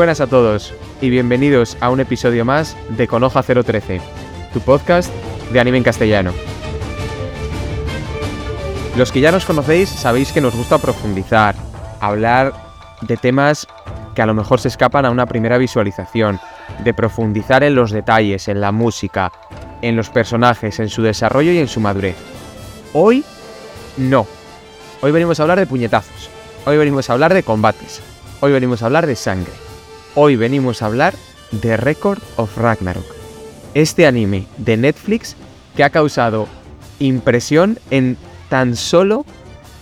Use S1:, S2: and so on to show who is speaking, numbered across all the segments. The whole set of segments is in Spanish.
S1: Buenas a todos y bienvenidos a un episodio más de Conoja 013, tu podcast de anime en castellano. Los que ya nos conocéis sabéis que nos gusta profundizar, hablar de temas que a lo mejor se escapan a una primera visualización, de profundizar en los detalles, en la música, en los personajes, en su desarrollo y en su madurez. Hoy, no. Hoy venimos a hablar de puñetazos. Hoy venimos a hablar de combates. Hoy venimos a hablar de sangre. Hoy venimos a hablar de Record of Ragnarok. Este anime de Netflix que ha causado impresión en tan solo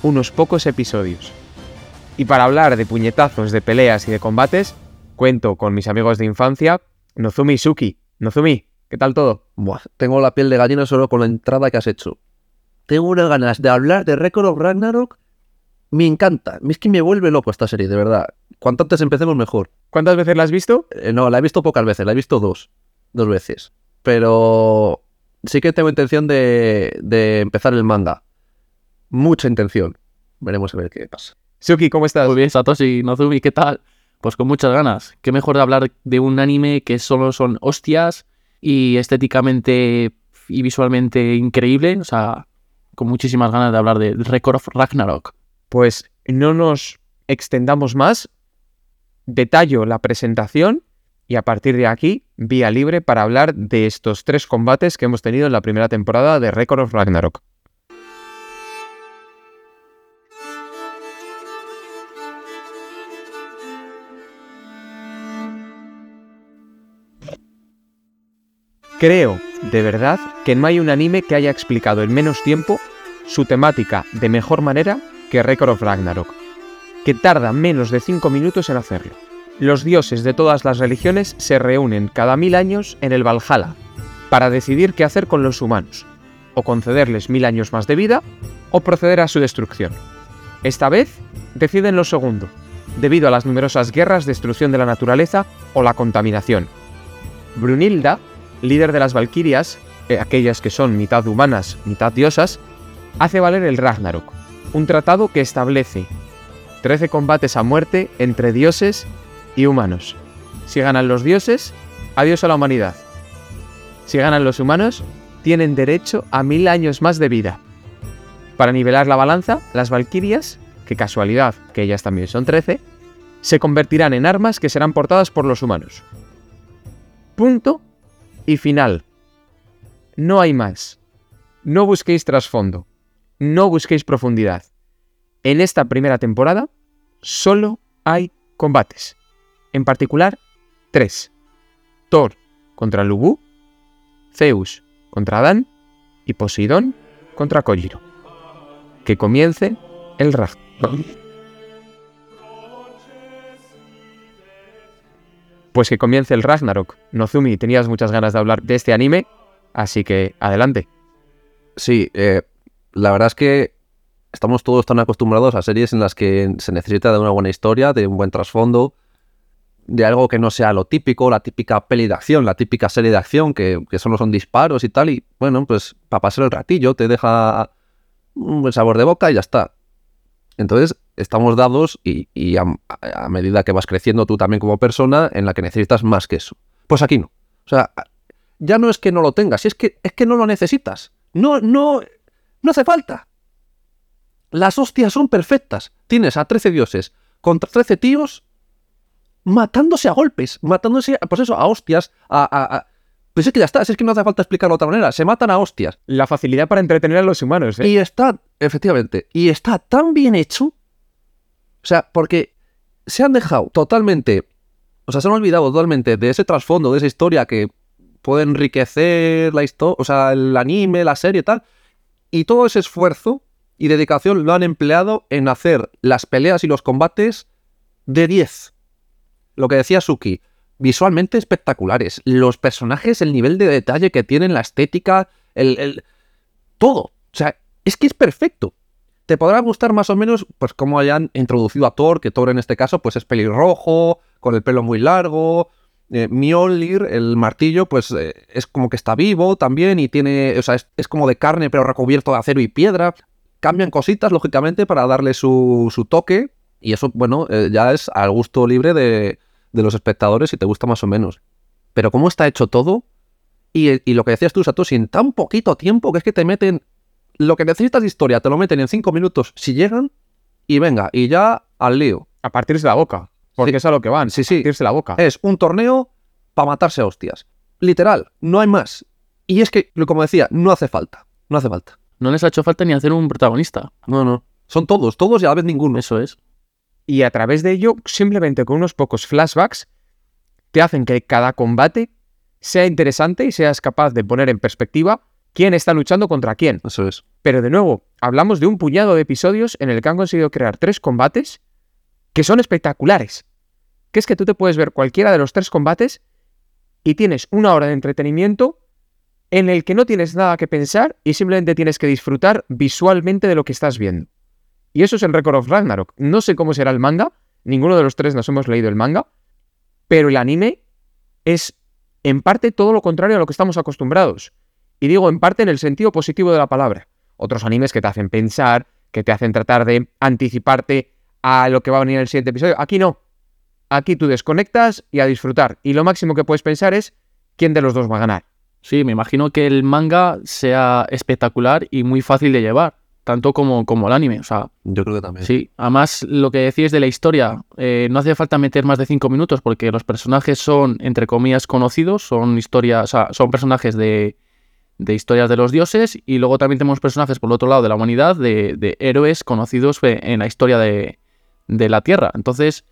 S1: unos pocos episodios. Y para hablar de puñetazos, de peleas y de combates, cuento con mis amigos de infancia, Nozumi Suki. Nozumi, ¿qué tal todo?
S2: Buah, tengo la piel de gallina solo con la entrada que has hecho. Tengo unas ganas de hablar de Record of Ragnarok. Me encanta. Es que me vuelve loco esta serie, de verdad. Cuanto antes empecemos, mejor.
S1: ¿Cuántas veces la has visto?
S2: Eh, no, la he visto pocas veces, la he visto dos. Dos veces. Pero sí que tengo intención de, de empezar el manga. Mucha intención. Veremos a ver qué pasa.
S1: Suki, ¿cómo estás?
S3: Muy bien, Satoshi Nozumi, ¿qué tal? Pues con muchas ganas. Qué mejor de hablar de un anime que solo son hostias y estéticamente y visualmente increíble. O sea, con muchísimas ganas de hablar de Record of Ragnarok.
S1: Pues no nos extendamos más. Detallo la presentación y a partir de aquí, vía libre para hablar de estos tres combates que hemos tenido en la primera temporada de Record of Ragnarok. Creo, de verdad, que no hay un anime que haya explicado en menos tiempo su temática de mejor manera que Record of Ragnarok, que tarda menos de 5 minutos en hacerlo. Los dioses de todas las religiones se reúnen cada mil años en el Valhalla para decidir qué hacer con los humanos, o concederles mil años más de vida, o proceder a su destrucción. Esta vez deciden lo segundo, debido a las numerosas guerras, destrucción de la naturaleza o la contaminación. Brunilda, líder de las Valquirias, eh, aquellas que son mitad humanas, mitad diosas, hace valer el Ragnarok, un tratado que establece 13 combates a muerte entre dioses y humanos. Si ganan los dioses, adiós a la humanidad. Si ganan los humanos, tienen derecho a mil años más de vida. Para nivelar la balanza, las Valquirias, que casualidad que ellas también son 13, se convertirán en armas que serán portadas por los humanos. Punto y final. No hay más. No busquéis trasfondo. No busquéis profundidad. En esta primera temporada solo hay combates. En particular, tres. Thor contra Lubu, Zeus contra Adán y Poseidón contra Kojiro. Que comience el Ragnarok. Pues que comience el Ragnarok. Nozumi, tenías muchas ganas de hablar de este anime, así que adelante.
S2: Sí, eh, la verdad es que estamos todos tan acostumbrados a series en las que se necesita de una buena historia, de un buen trasfondo, de algo que no sea lo típico, la típica peli de acción, la típica serie de acción, que, solo son disparos y tal, y bueno, pues para pasar el ratillo te deja un buen sabor de boca y ya está. Entonces, estamos dados y, a, medida que vas creciendo tú también como persona, en la que necesitas más que eso. Pues aquí no. O sea, ya no es que no lo tengas, es que, es que no lo necesitas. No, no, no hace falta. Las hostias son perfectas. Tienes a 13 dioses contra 13 tíos matándose a golpes, matándose, pues eso, a hostias, a, a, a... Pues es que ya está, es que no hace falta explicarlo de otra manera, se matan a hostias.
S1: La facilidad para entretener a los humanos, ¿eh?
S2: Y está, efectivamente, y está tan bien hecho, o sea, porque se han dejado totalmente, o sea, se han olvidado totalmente de ese trasfondo, de esa historia que puede enriquecer la historia, o sea, el anime, la serie y tal, y todo ese esfuerzo y dedicación lo han empleado en hacer las peleas y los combates de 10. Lo que decía Suki, visualmente espectaculares. Los personajes, el nivel de detalle que tienen, la estética, el, el, todo. O sea, es que es perfecto. Te podrá gustar más o menos, pues, cómo hayan introducido a Thor, que Thor en este caso, pues es pelirrojo, con el pelo muy largo. Eh, Mjolnir, el martillo, pues eh, es como que está vivo también y tiene, o sea, es, es, como de carne pero recubierto de acero y piedra. Cambian cositas, lógicamente, para darle su, su toque y eso, bueno, eh, ya es al gusto libre de, de los espectadores si te gusta más o menos. Pero cómo está hecho todo y, y lo que decías tú, Satoshi, en tan poquito tiempo que es que te meten lo que necesitas de historia, te lo meten en cinco minutos si llegan y venga, y ya al lío.
S1: A partirse la boca. Porque
S2: Sí.
S1: es a lo que van.
S2: Sí,
S1: a
S2: sí.
S1: Partirse la boca.
S2: Es un torneo para matarse a hostias. Literal, no hay más. Y es que, como decía, no hace falta. No hace falta.
S3: No les ha hecho falta ni hacer un protagonista.
S2: No, no. Son todos, todos y a la vez ninguno.
S3: Eso es.
S1: Y a través de ello, simplemente con unos pocos flashbacks, te hacen que cada combate sea interesante y seas capaz de poner en perspectiva quién está luchando contra quién.
S2: Eso es.
S1: Pero de nuevo, hablamos de un puñado de episodios en el que han conseguido crear tres combates que son espectaculares. Que es que tú te puedes ver cualquiera de los tres combates y tienes una hora de entretenimiento en el que no tienes nada que pensar y simplemente tienes que disfrutar visualmente de lo que estás viendo. Y eso es el Record of Ragnarok. No sé cómo será el manga, ninguno de los tres nos hemos leído el manga, pero el anime es en parte todo lo contrario a lo que estamos acostumbrados. Y digo en parte en el sentido positivo de la palabra. Otros animes que te hacen pensar, que te hacen tratar de anticiparte a lo que va a venir en el siguiente episodio. Aquí no. Aquí tú desconectas y a disfrutar. Y lo máximo que puedes pensar es quién de los dos va a ganar.
S3: Sí, me imagino que el manga sea espectacular y muy fácil de llevar, tanto como, como el anime. O sea,
S2: Yo creo que también.
S3: sí. Además, lo que decías de la historia, eh, no hace falta meter más de cinco minutos porque los personajes son, entre comillas, conocidos, son historias, o sea, son personajes de, de historias de los dioses y luego también tenemos personajes por el otro lado de la humanidad, de, de héroes conocidos fe- en la historia de, de la Tierra. Entonces,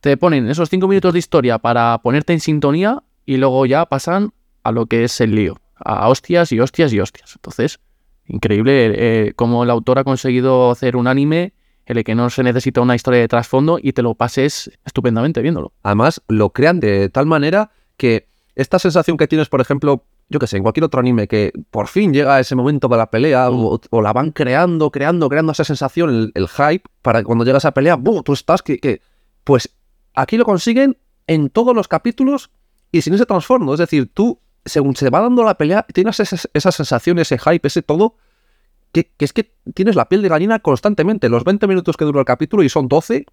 S3: te ponen esos cinco minutos de historia para ponerte en sintonía y luego ya pasan a lo que es el lío, a hostias y hostias y hostias. Entonces, increíble eh, cómo el autor ha conseguido hacer un anime en el que no se necesita una historia de trasfondo y te lo pases estupendamente viéndolo.
S2: Además, lo crean de tal manera que esta sensación que tienes, por ejemplo, yo que sé, en cualquier otro anime, que por fin llega ese momento de la pelea, o, o la van creando, creando, creando esa sensación, el, el hype, para que cuando llega esa pelea, ¡bum! Tú estás que, que- Pues aquí lo consiguen en todos los capítulos y sin ese trasfondo. Es decir, tú, según se va dando la pelea, tienes esa, esa sensación, ese hype, ese todo, que, es que tienes la piel de gallina constantemente. Los 20 minutos que dura el capítulo y son 12,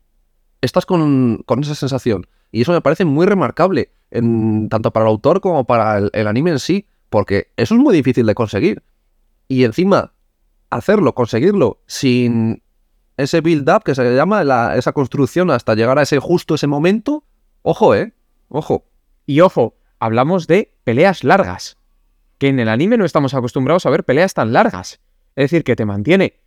S2: estás con, con esa sensación. Y eso me parece muy remarcable, en- tanto para el autor como para el, anime en sí, porque eso es muy difícil de conseguir. Y encima, hacerlo, conseguirlo sin ese build-up que se llama, la- esa construcción hasta llegar a ese justo ese momento, ojo, ¿eh? Ojo.
S1: Y ojo, hablamos de peleas largas. Que en el anime no estamos acostumbrados a ver peleas tan largas. Es decir, que te mantiene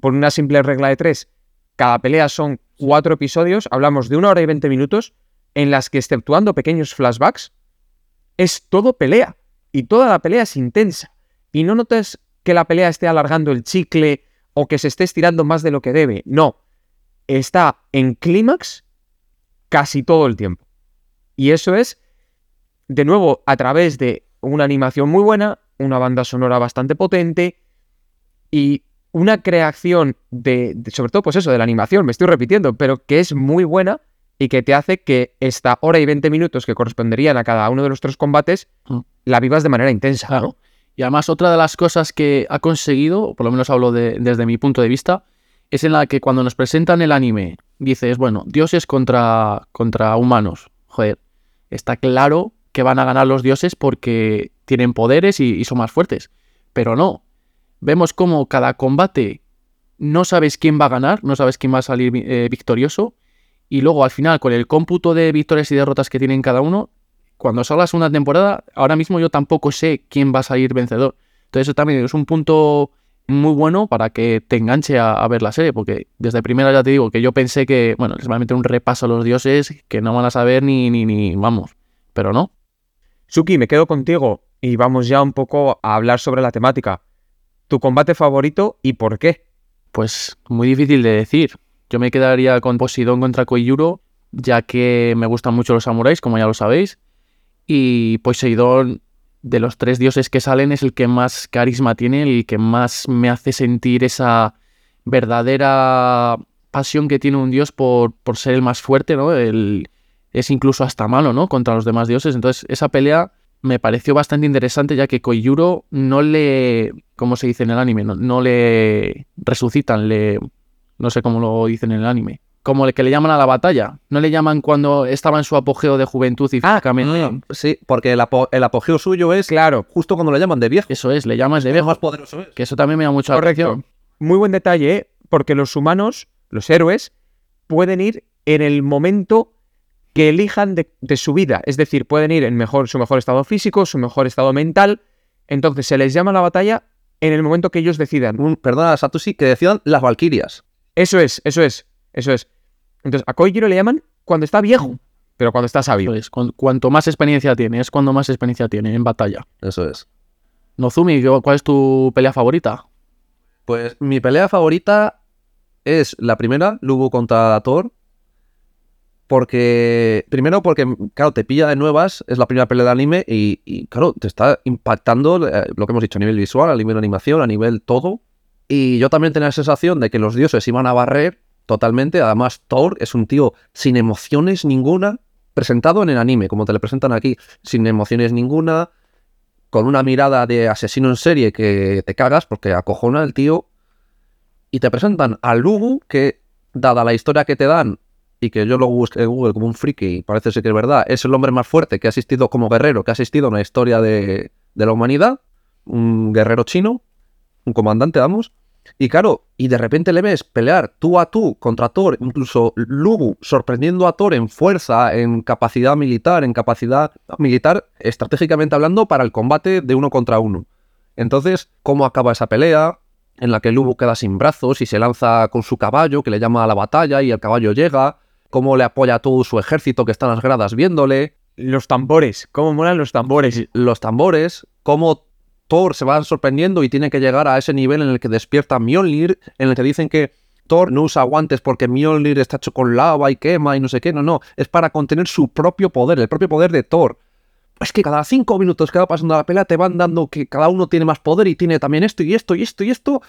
S1: por una simple regla de tres. Cada pelea son cuatro episodios, hablamos de una hora y veinte minutos, en las que, exceptuando pequeños flashbacks, es todo pelea. Y toda la pelea es intensa. Y no notas que la pelea esté alargando el chicle o que se esté estirando más de lo que debe. No. Está en clímax casi todo el tiempo. Y eso es, de nuevo, a través de una animación muy buena, una banda sonora bastante potente y una creación de, de- sobre todo, pues eso, de la animación, me estoy repitiendo, pero que es muy buena y que te hace que esta hora y 20 minutos que corresponderían a cada uno de los tres combates
S3: Mm.
S1: la vivas de manera intensa.
S3: Claro.
S1: ¿no?
S3: Y además, otra de las cosas que ha conseguido, o por lo menos hablo de- desde mi punto de vista, es en la que cuando nos presentan el anime, dices, bueno, dioses contra, contra humanos. Joder, está claro que van a ganar los dioses porque tienen poderes y, son más fuertes. Pero no. Vemos como cada combate no sabes quién va a ganar, no sabes quién va a salir eh, victorioso. Y luego al final, con el cómputo de victorias y derrotas que tienen cada uno, cuando salga la segunda temporada, ahora mismo yo tampoco sé quién va a salir vencedor. Entonces eso también es un punto muy bueno para que te enganche a, a ver la serie, porque desde primera ya te digo que yo pensé que, bueno, les van a meter un repaso a los dioses que no van a saber ni, ni, ni, vamos, pero no.
S1: Suki, me quedo contigo y vamos ya un poco a hablar sobre la temática. ¿Tu combate favorito y por qué?
S3: Pues muy difícil de decir. Yo me quedaría con Poseidón contra Koyuro, ya que me gustan mucho los samuráis, como ya lo sabéis. Y Poseidón, de los tres dioses que salen, es el que más carisma tiene, el que más me hace sentir esa verdadera pasión que tiene un dios por, por ser el más fuerte, ¿no? El, es incluso hasta malo, ¿no? Contra los demás dioses. Entonces, esa pelea me pareció bastante interesante, ya que Koyuro no le, como se dice en el anime, no, no le resucitan, le, no sé cómo lo dicen en el anime. como el que le llaman a la batalla. No le llaman cuando estaba en su apogeo de juventud y
S1: Ah,
S3: físicamente.
S2: Sí, porque el, apo- el apogeo suyo es
S1: Claro,
S2: justo cuando le llaman de viejo.
S3: Eso es, le llamas de
S2: Es
S3: viejo.
S2: más poderoso es.
S3: Que eso también me da mucho la
S1: correcto.
S3: atención.
S1: Muy buen detalle, ¿eh? porque los humanos, los héroes, pueden ir en el momento que elijan de, de su vida. Es decir, pueden ir en mejor, su mejor estado físico, su mejor estado mental. Entonces se les llama a la batalla en el momento que ellos decidan.
S2: Un, perdona, Satoshi, que decían las Valquirias.
S1: Eso es, eso es, eso es. Entonces a Kojiro le llaman cuando está viejo, pero cuando está sabio.
S3: Eso es, cu- cuanto más experiencia tiene, es cuando más experiencia tiene en batalla.
S2: Eso es.
S3: Nozumi, ¿qué- ¿cuál es tu pelea favorita?
S2: Pues mi pelea favorita es la primera, Lubu contra Thor. Porque, primero porque, claro, te pilla de nuevas, es la primera pelea de anime y, claro, te está impactando eh, lo que hemos dicho a nivel visual, a nivel animación, a nivel todo. Y yo también tenía la sensación de que los dioses iban a barrer totalmente. Además, Thor es un tío sin emociones ninguna, presentado en el anime, como te le presentan aquí, sin emociones ninguna, con una mirada de asesino en serie que te cagas porque acojona el tío. Y te presentan a Lugu, que, dada la historia que te dan, y que yo lo busqué en Google como un friki, parece ser que es verdad, es el hombre más fuerte que ha asistido como guerrero, que ha asistido en la historia de, de la humanidad, un guerrero chino, un comandante, vamos. Y claro, y de repente le ves pelear tú a tú contra Thor, incluso Lugu sorprendiendo a Thor en fuerza, en capacidad militar, en capacidad militar, estratégicamente hablando, para el combate de uno contra uno. Entonces, ¿cómo acaba esa pelea? En la que Lugu queda sin brazos y se lanza con su caballo, que le llama a la batalla y el caballo llega. Cómo le apoya a todo su ejército que está en las gradas viéndole.
S1: Los tambores, cómo molan los tambores.
S2: Los tambores. Cómo Thor se va sorprendiendo y tiene que llegar a ese nivel en el que despierta Mjolnir, en el que dicen que Thor no usa guantes porque Mjolnir está hecho con lava y quema y no sé qué. No, no. Es para contener su propio poder, el propio poder de Thor. Es que cada cinco minutos que va pasando la pelea te van dando que cada uno tiene más poder y tiene también esto y esto y esto y esto.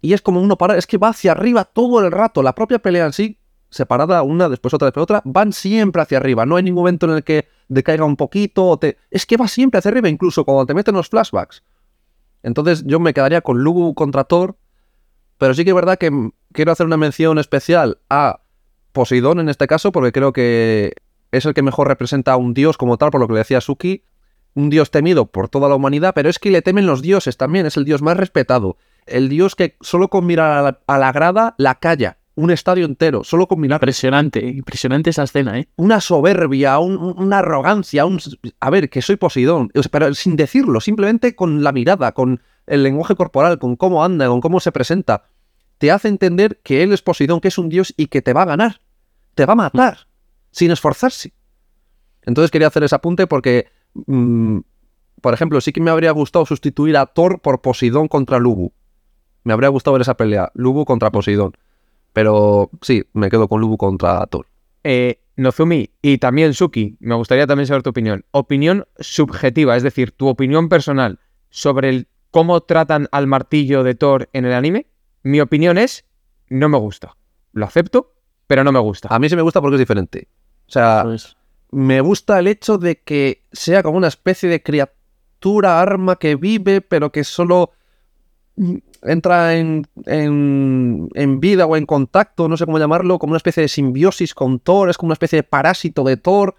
S2: Y es como uno para, es que va hacia arriba todo el rato. La propia pelea en sí, separada una, después otra, después otra, van siempre hacia arriba. No hay ningún momento en el que decaiga un poquito. o te... Es que va siempre hacia arriba, incluso cuando te meten los flashbacks. Entonces yo me quedaría con Lugu contra Thor. Pero sí que es verdad que quiero hacer una mención especial a Poseidón en este caso, porque creo que es el que mejor representa a un dios como tal, por lo que le decía Suki. Un dios temido por toda la humanidad, pero es que le temen los dioses también. Es el dios más respetado. El dios que solo con mirar a la grada la calla. Un estadio entero, solo con.
S3: Impresionante, impresionante esa escena, ¿eh?
S2: Una soberbia, un- un- una arrogancia, un... A ver, que soy Poseidón. Pero sin decirlo, simplemente con la mirada, con el lenguaje corporal, con cómo anda, con cómo se presenta. Te hace entender que él es Poseidón, que es un dios y que te va a ganar. Te va a matar, sin esforzarse. Entonces quería hacer ese apunte porque, mm, por ejemplo, sí que me habría gustado sustituir a Thor por Poseidón contra Lugu. Me habría gustado ver esa pelea, Lugu contra Poseidón. Pero sí, me quedo con Lugu contra Thor.
S1: Eh, Nozumi y también Suki, me gustaría también saber tu opinión. Opinión subjetiva, es decir, tu opinión personal sobre el cómo tratan al martillo de Thor en el anime. Mi opinión es, no me gusta. Lo acepto, pero no me gusta.
S2: A mí sí me gusta porque es diferente. O sea,
S3: es.
S2: me gusta el hecho de que sea como una especie de criatura, arma que vive, pero que solo entra en, en, en vida o en contacto, no sé cómo llamarlo, como una especie de simbiosis con Thor, es como una especie de parásito de Thor.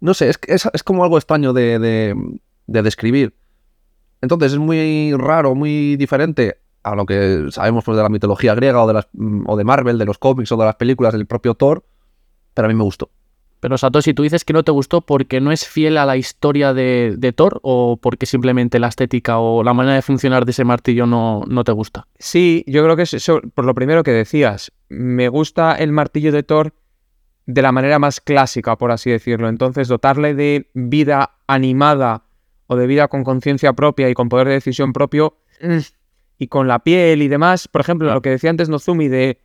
S2: No sé, es, es, es como algo extraño de, de, de describir. Entonces es muy raro, muy diferente a lo que sabemos pues, de la mitología griega o de, las, mm, o de Marvel, de los cómics o de las películas del propio Thor, pero a mí me gustó.
S3: Pero Satoshi, tú dices que no te gustó porque no es fiel a la historia de, Thor o porque simplemente la estética o la manera de funcionar de ese martillo no, no te gusta.
S1: Sí, yo creo que es eso, por lo primero que decías. Me gusta el martillo de Thor de la manera más clásica, por así decirlo. Entonces, dotarle de vida animada o de vida con conciencia propia y con poder de decisión propio mm, y con la piel y demás. Por ejemplo, lo que decía antes Nozumi de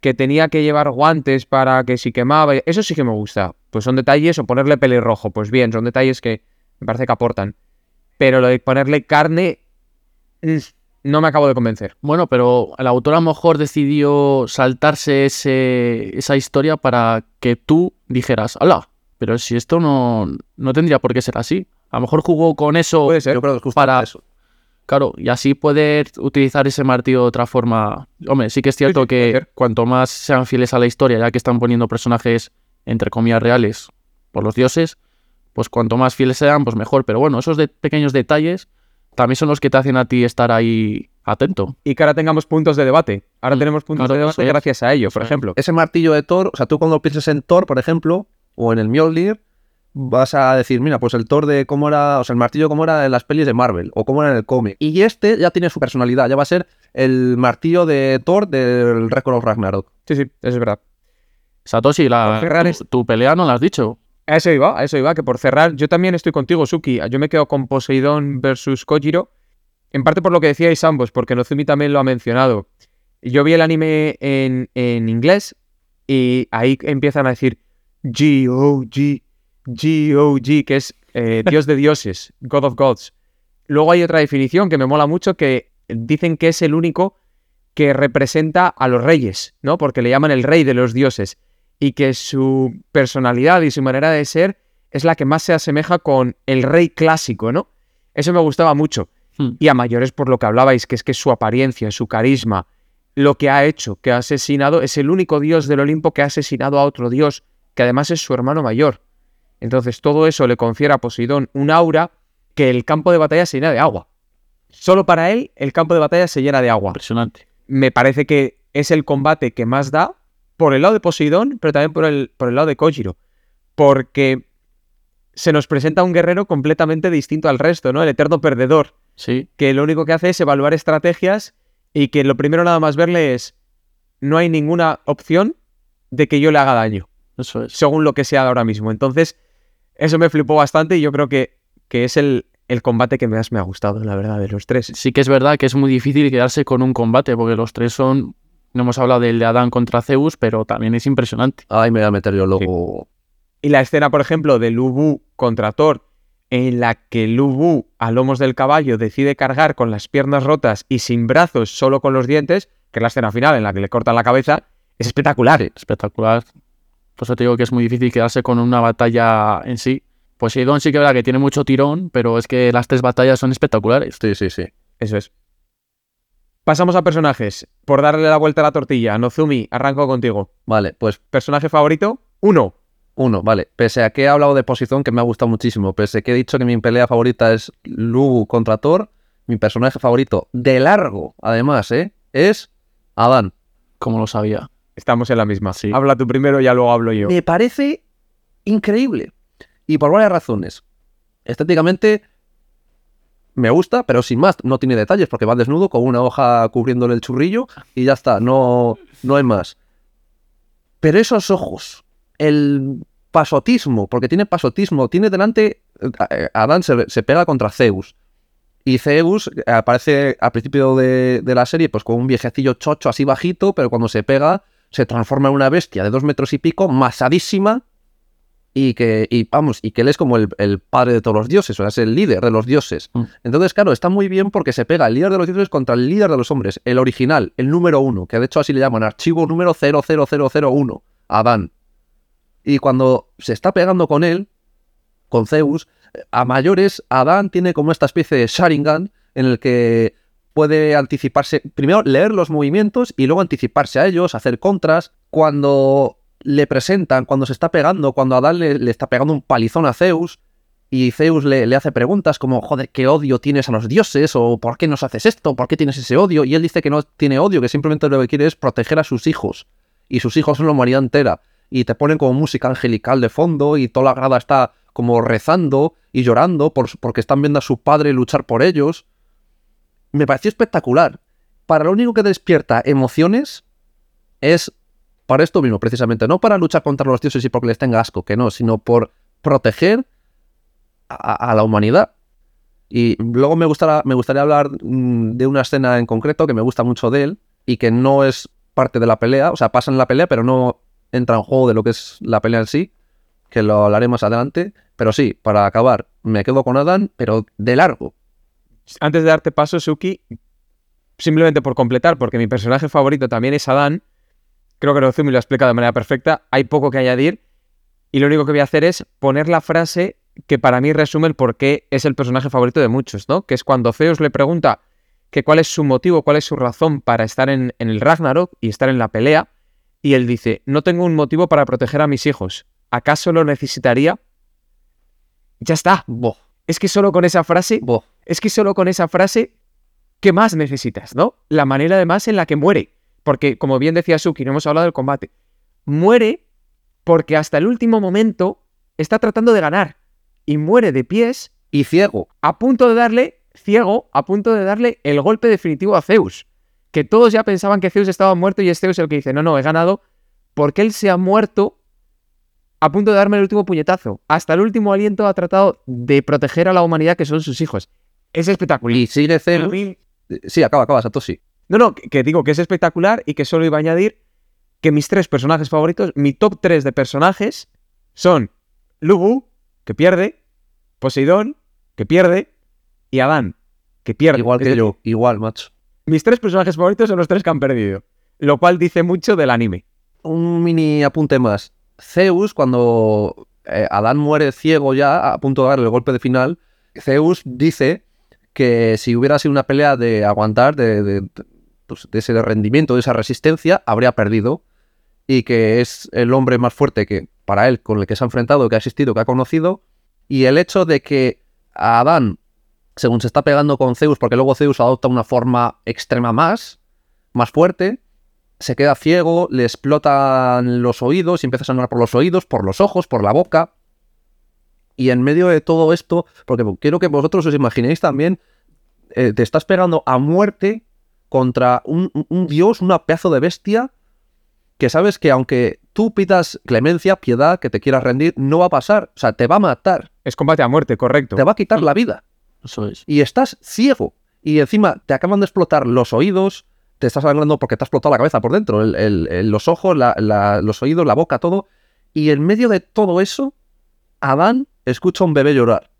S1: que tenía que llevar guantes para que si quemaba, eso sí que me gusta. Pues son detalles, o ponerle pelirrojo, pues bien, son detalles que me parece que aportan. Pero lo de ponerle carne, mm, no me acabo de convencer.
S3: Bueno, pero el autor a lo mejor decidió saltarse ese, esa historia para que tú dijeras, ¡Hala! Pero si esto no, no tendría por qué ser así. A lo mejor jugó con eso
S1: Puede ser.
S2: Yo creo que es justo
S3: para-
S2: eso.
S3: Claro, y así poder utilizar ese martillo de otra forma. Hombre, sí que es cierto
S1: sí,
S3: que cuanto más sean fieles a la historia, ya que están poniendo personajes, entre comillas, reales por los dioses, pues cuanto más fieles sean, pues mejor. Pero bueno, esos de pequeños detalles también son los que te hacen a ti estar ahí atento.
S1: Y que ahora tengamos puntos de debate. Ahora
S3: Mm,
S1: tenemos puntos
S3: claro,
S1: de debate gracias a ello, por ejemplo.
S2: Ese martillo de Thor, o sea, tú cuando pienses en Thor, por ejemplo, o en el Mjolnir, vas a decir, mira, pues el Thor de cómo era, o sea, el martillo cómo era en las pelis de Marvel, o cómo era en el cómic. Y este ya tiene su personalidad, ya va a ser el martillo de Thor del Record of Ragnarok.
S1: Sí, sí, eso es verdad.
S3: Satoshi, la, tu,
S1: es-
S3: tu pelea no la has dicho.
S1: A eso iba, a eso iba, que por cerrar, yo también estoy contigo, Suki. Yo me quedo con Poseidón versus Kojiro. En parte por lo que decíais ambos, porque Nozumi también lo ha mencionado. Yo vi el anime en, en inglés y ahí empiezan a decir G-O-G, G-O-G, que es eh, Dios de dioses, God of Gods. Luego hay otra definición que me mola mucho que dicen que es el único que representa a los reyes, ¿no? Porque le llaman el rey de los dioses y que su personalidad y su manera de ser es la que más se asemeja con el rey clásico, ¿no? Eso me gustaba mucho.
S3: Hmm.
S1: Y a mayores por lo que hablabais, que es que su apariencia, su carisma, lo que ha hecho, que ha asesinado, es el único dios del Olimpo que ha asesinado a otro dios, que además es su hermano mayor. Entonces todo eso le confiere a Poseidón un aura que el campo de batalla se llena de agua. Solo para él el campo de batalla se llena de agua
S3: Impresionante.
S1: me parece que es el combate que más da por el lado de Poseidón, pero también por el, por el lado de Kojiro. Porque se nos presenta un guerrero completamente distinto al resto, ¿no? El eterno perdedor,
S3: Sí,
S1: que lo único que hace es evaluar estrategias y que lo primero nada más verle es no hay ninguna opción de que yo le haga daño,
S3: eso es.
S1: según lo que sea ahora mismo. Entonces, eso me flipó bastante y yo creo que, que es el, el combate que más me ha gustado, la verdad, de los tres.
S3: Sí que es verdad que es muy difícil quedarse con un combate, porque los tres son. No hemos hablado del de Adán contra Zeus, pero también es impresionante.
S2: Ahí me voy a meter yo luego.
S1: Y la escena, por ejemplo, de Lubu contra Thor, en la que Lubu, a lomos del caballo, decide cargar con las piernas rotas y sin brazos, solo con los dientes, que es la escena final en la que le cortan la cabeza, es espectacular.
S3: Espectacular. Por eso te digo que es muy difícil quedarse con una batalla en sí. Poseidón sí que es verdad que tiene mucho tirón, pero es que las tres batallas son espectaculares.
S2: Sí, sí, sí.
S1: Eso es. Pasamos a personajes. Por darle la vuelta a la tortilla, Nozumi, arranco contigo.
S2: Vale, pues
S1: ¿Personaje favorito? Uno.
S2: uno, vale. Pese a que he hablado de posición que me ha gustado muchísimo, pese a que he dicho que mi pelea favorita es Lubu contra Thor, mi personaje favorito de largo, además, ¿eh? Es Adán.
S3: Como lo sabía.
S1: Estamos en la misma.
S3: Sí.
S1: Habla tú primero, ya luego hablo yo.
S2: Me parece increíble. Y por varias razones. Estéticamente me gusta, pero sin más, no tiene detalles porque va desnudo con una hoja cubriéndole el churrillo y ya está, no, no hay más. Pero esos ojos, el pasotismo, porque tiene pasotismo, tiene delante, eh, Adán se, se pega contra Zeus. Y Zeus aparece al principio de, de la serie pues con un viejecillo chocho así bajito, pero cuando se pega se transforma en una bestia de dos metros y pico, masadísima, y que, y vamos, y que él es como el, el padre de todos los dioses, o sea, es el líder de los dioses.
S3: Mm.
S2: Entonces, claro, está muy bien porque se pega el líder de los dioses contra el líder de los hombres, el original, el número uno, que de hecho así le llaman, archivo número 00001, Adán. Y cuando se está pegando con él, con Zeus, a mayores, Adán tiene como esta especie de Sharingan en el que puede anticiparse, primero leer los movimientos y luego anticiparse a ellos, hacer contras. Cuando le presentan, cuando se está pegando, cuando Adán le, está pegando un palizón a Zeus y Zeus le, le hace preguntas como, joder, ¿qué odio tienes a los dioses? ¿O por qué nos haces esto? ¿Por qué tienes ese odio? Y él dice que no tiene odio, que simplemente lo que quiere es proteger a sus hijos. Y sus hijos son la humanidad entera. Y te ponen como música angelical de fondo y toda la grada está como rezando y llorando por, porque están viendo a su padre luchar por ellos. Me pareció espectacular. Para lo único que despierta emociones es para esto mismo, precisamente. No para luchar contra los dioses y porque les tenga asco, que no, sino por proteger a, la humanidad. Y luego me gustaría, me gustaría hablar mm, de una escena en concreto que me gusta mucho de él y que no es parte de la pelea, o sea, pasa en la pelea, pero no entra en juego de lo que es la pelea en sí, que lo hablaré más adelante. Pero sí, para acabar, me quedo con Adán, pero de largo.
S1: Antes de darte paso, Suki, simplemente por completar, porque mi personaje favorito también es Adán, creo que Nozumi lo explica de manera perfecta, hay poco que añadir, y lo único que voy a hacer es poner la frase que para mí resume el por qué es el personaje favorito de muchos, ¿no? Que es cuando Zeus le pregunta que cuál es su motivo, cuál es su razón para estar en, en el Ragnarok y estar en la pelea, y él dice, no tengo un motivo para proteger a mis hijos. ¿Acaso lo necesitaría? Ya está.
S2: Boh,
S1: Es que solo con esa frase,
S2: boh.
S1: es que solo con esa frase, ¿qué más necesitas, no? La manera además en la que muere. Porque, como bien decía Suki, no hemos hablado del combate. Muere porque hasta el último momento está tratando de ganar. Y muere de pies
S2: Y ciego.
S1: a punto de darle, ciego, a punto de darle el golpe definitivo a Zeus. Que todos ya pensaban que Zeus estaba muerto y es Zeus el que dice, no, no, he ganado porque él se ha muerto a punto de darme el último puñetazo. Hasta el último aliento ha tratado de proteger a la humanidad que son sus hijos. Es espectacular.
S2: Y sigue Zeus.
S1: mí-
S2: Sí, acaba, acaba, Satoshi.
S1: No, no, que, digo que es espectacular y que solo iba a añadir que mis tres personajes favoritos, mi top 3 de personajes son Lubu, que pierde, Poseidón, que pierde, y Adán, que pierde.
S2: Igual que yo, igual, macho.
S1: Mis tres personajes favoritos son los tres que han perdido, lo cual dice mucho del anime.
S2: Un mini apunte más. Zeus, cuando eh, Adán muere ciego ya, a punto de darle el golpe de final, Zeus dice que si hubiera sido una pelea de aguantar, de, de- pues, de ese rendimiento, de esa resistencia, habría perdido. Y que es el hombre más fuerte que para él, con el que se ha enfrentado, que ha existido, que ha conocido. Y el hecho de que a Adán, según se está pegando con Zeus, porque luego Zeus adopta una forma extrema más, más fuerte, se queda ciego, le explotan los oídos y empieza a sangrar por los oídos, por los ojos, por la boca. Y en medio de todo esto, porque quiero que vosotros os imaginéis también, eh, te estás pegando a muerte contra un, un- un dios, una pedazo de bestia, que sabes que aunque tú pidas clemencia, piedad, que te quieras rendir, no va a pasar. O sea, te va a matar,
S1: Es combate a muerte, correcto.
S2: te va a quitar la vida
S3: Eso es.
S2: y estás ciego. Y encima te acaban de explotar los oídos, te estás sangrando porque te ha explotado la cabeza por dentro, el- el- el- los ojos, la- la- los oídos, la boca, todo. Y en medio de todo eso, Adán escucha a un bebé llorar.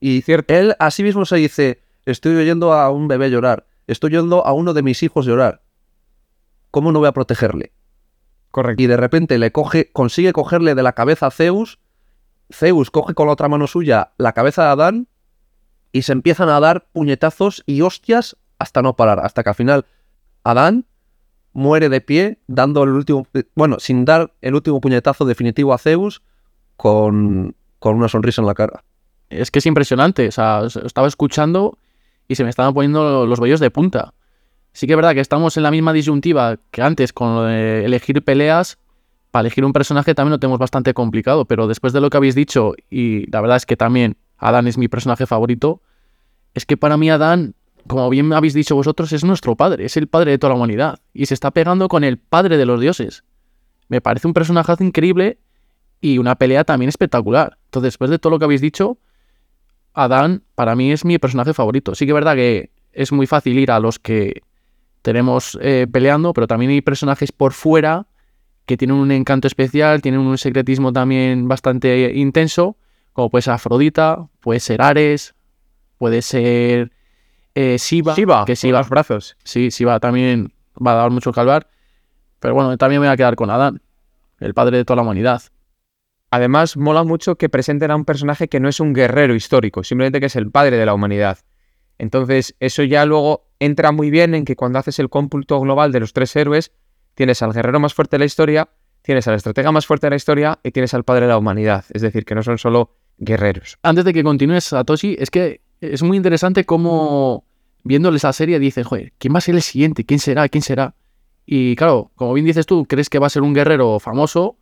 S2: Y
S1: Cierto.
S2: él a sí mismo se dice, estoy oyendo a un bebé llorar, estoy oyendo a uno de mis hijos llorar. ¿Cómo no voy a protegerle?
S1: Correcto.
S2: y de repente le coge, consigue cogerle de la cabeza a Zeus. Zeus coge con la otra mano suya la cabeza de Adán y se empiezan a dar puñetazos y hostias hasta no parar, hasta que al final Adán muere de pie, dando el último, bueno, sin dar el último puñetazo definitivo a Zeus con, con una sonrisa en la cara.
S3: Es que es impresionante. O sea, estaba escuchando y se me estaban poniendo los vellos de punta. Sí que es verdad que estamos en la misma disyuntiva que antes con elegir peleas. Para elegir un personaje también lo tenemos bastante complicado, pero después de lo que habéis dicho, y la verdad es que también Adán es mi personaje favorito, es que para mí Adán, como bien habéis dicho vosotros, es nuestro padre, es el padre de toda la humanidad, y se está pegando con el padre de los dioses. Me parece un personaje increíble y una pelea también espectacular. Entonces, después de todo lo que habéis dicho, Adán para mí es mi personaje favorito. Sí que es verdad que es muy fácil ir a los que tenemos eh, peleando, pero también hay personajes por fuera que tienen un encanto especial, tienen un secretismo también bastante intenso, como puede ser Afrodita, puede ser Ares, puede ser eh, Shiva,
S1: Shiva,
S3: que Shiva,
S1: los brazos.
S3: sí, Shiva también va a dar mucho hablar, pero bueno, también me voy a quedar con Adán, el padre de toda la humanidad.
S1: Además, mola mucho que presenten a un personaje que no es un guerrero histórico, simplemente que es el padre de la humanidad. Entonces, eso ya luego entra muy bien en que cuando haces el cómputo global de los tres héroes, tienes al guerrero más fuerte de la historia, tienes al estratega más fuerte de la historia y tienes al padre de la humanidad. Es decir, que no son solo guerreros.
S3: antes de que continúes, Satoshi, es que es muy interesante cómo viéndole esa serie dicen, joder, ¿quién va a ser el siguiente? ¿Quién será? ¿Quién será? Y claro, como bien dices tú, crees que va a ser un guerrero famoso,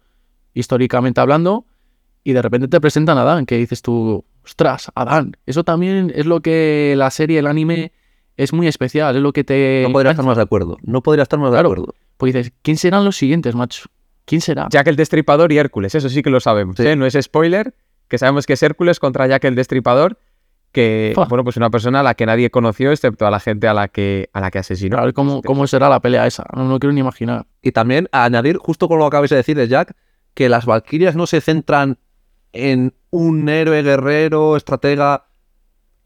S3: históricamente hablando, y de repente te presentan a Adán, que dices tú, ostras, Adán. Eso también es lo que la serie, el anime, es muy especial, es lo que te...
S2: No podría estar más de acuerdo. No podría estar más de
S3: Claro.
S2: acuerdo.
S3: Pues dices, ¿quién serán los siguientes, macho? ¿Quién será?
S1: Jack el Destripador y Hércules, eso sí que lo sabemos.
S2: Sí.
S1: ¿eh? No es spoiler, que sabemos que es Hércules contra Jack el Destripador, que,
S3: Fua.
S1: bueno, pues una persona a la que nadie conoció, excepto a la gente a la que, a la que asesinó.
S3: A ver cómo, cómo será la pelea esa, no lo quiero ni imaginar.
S2: Y también a añadir, justo con lo que acabáis de decir de Jack, que las Valquirias no se centran en un héroe guerrero, estratega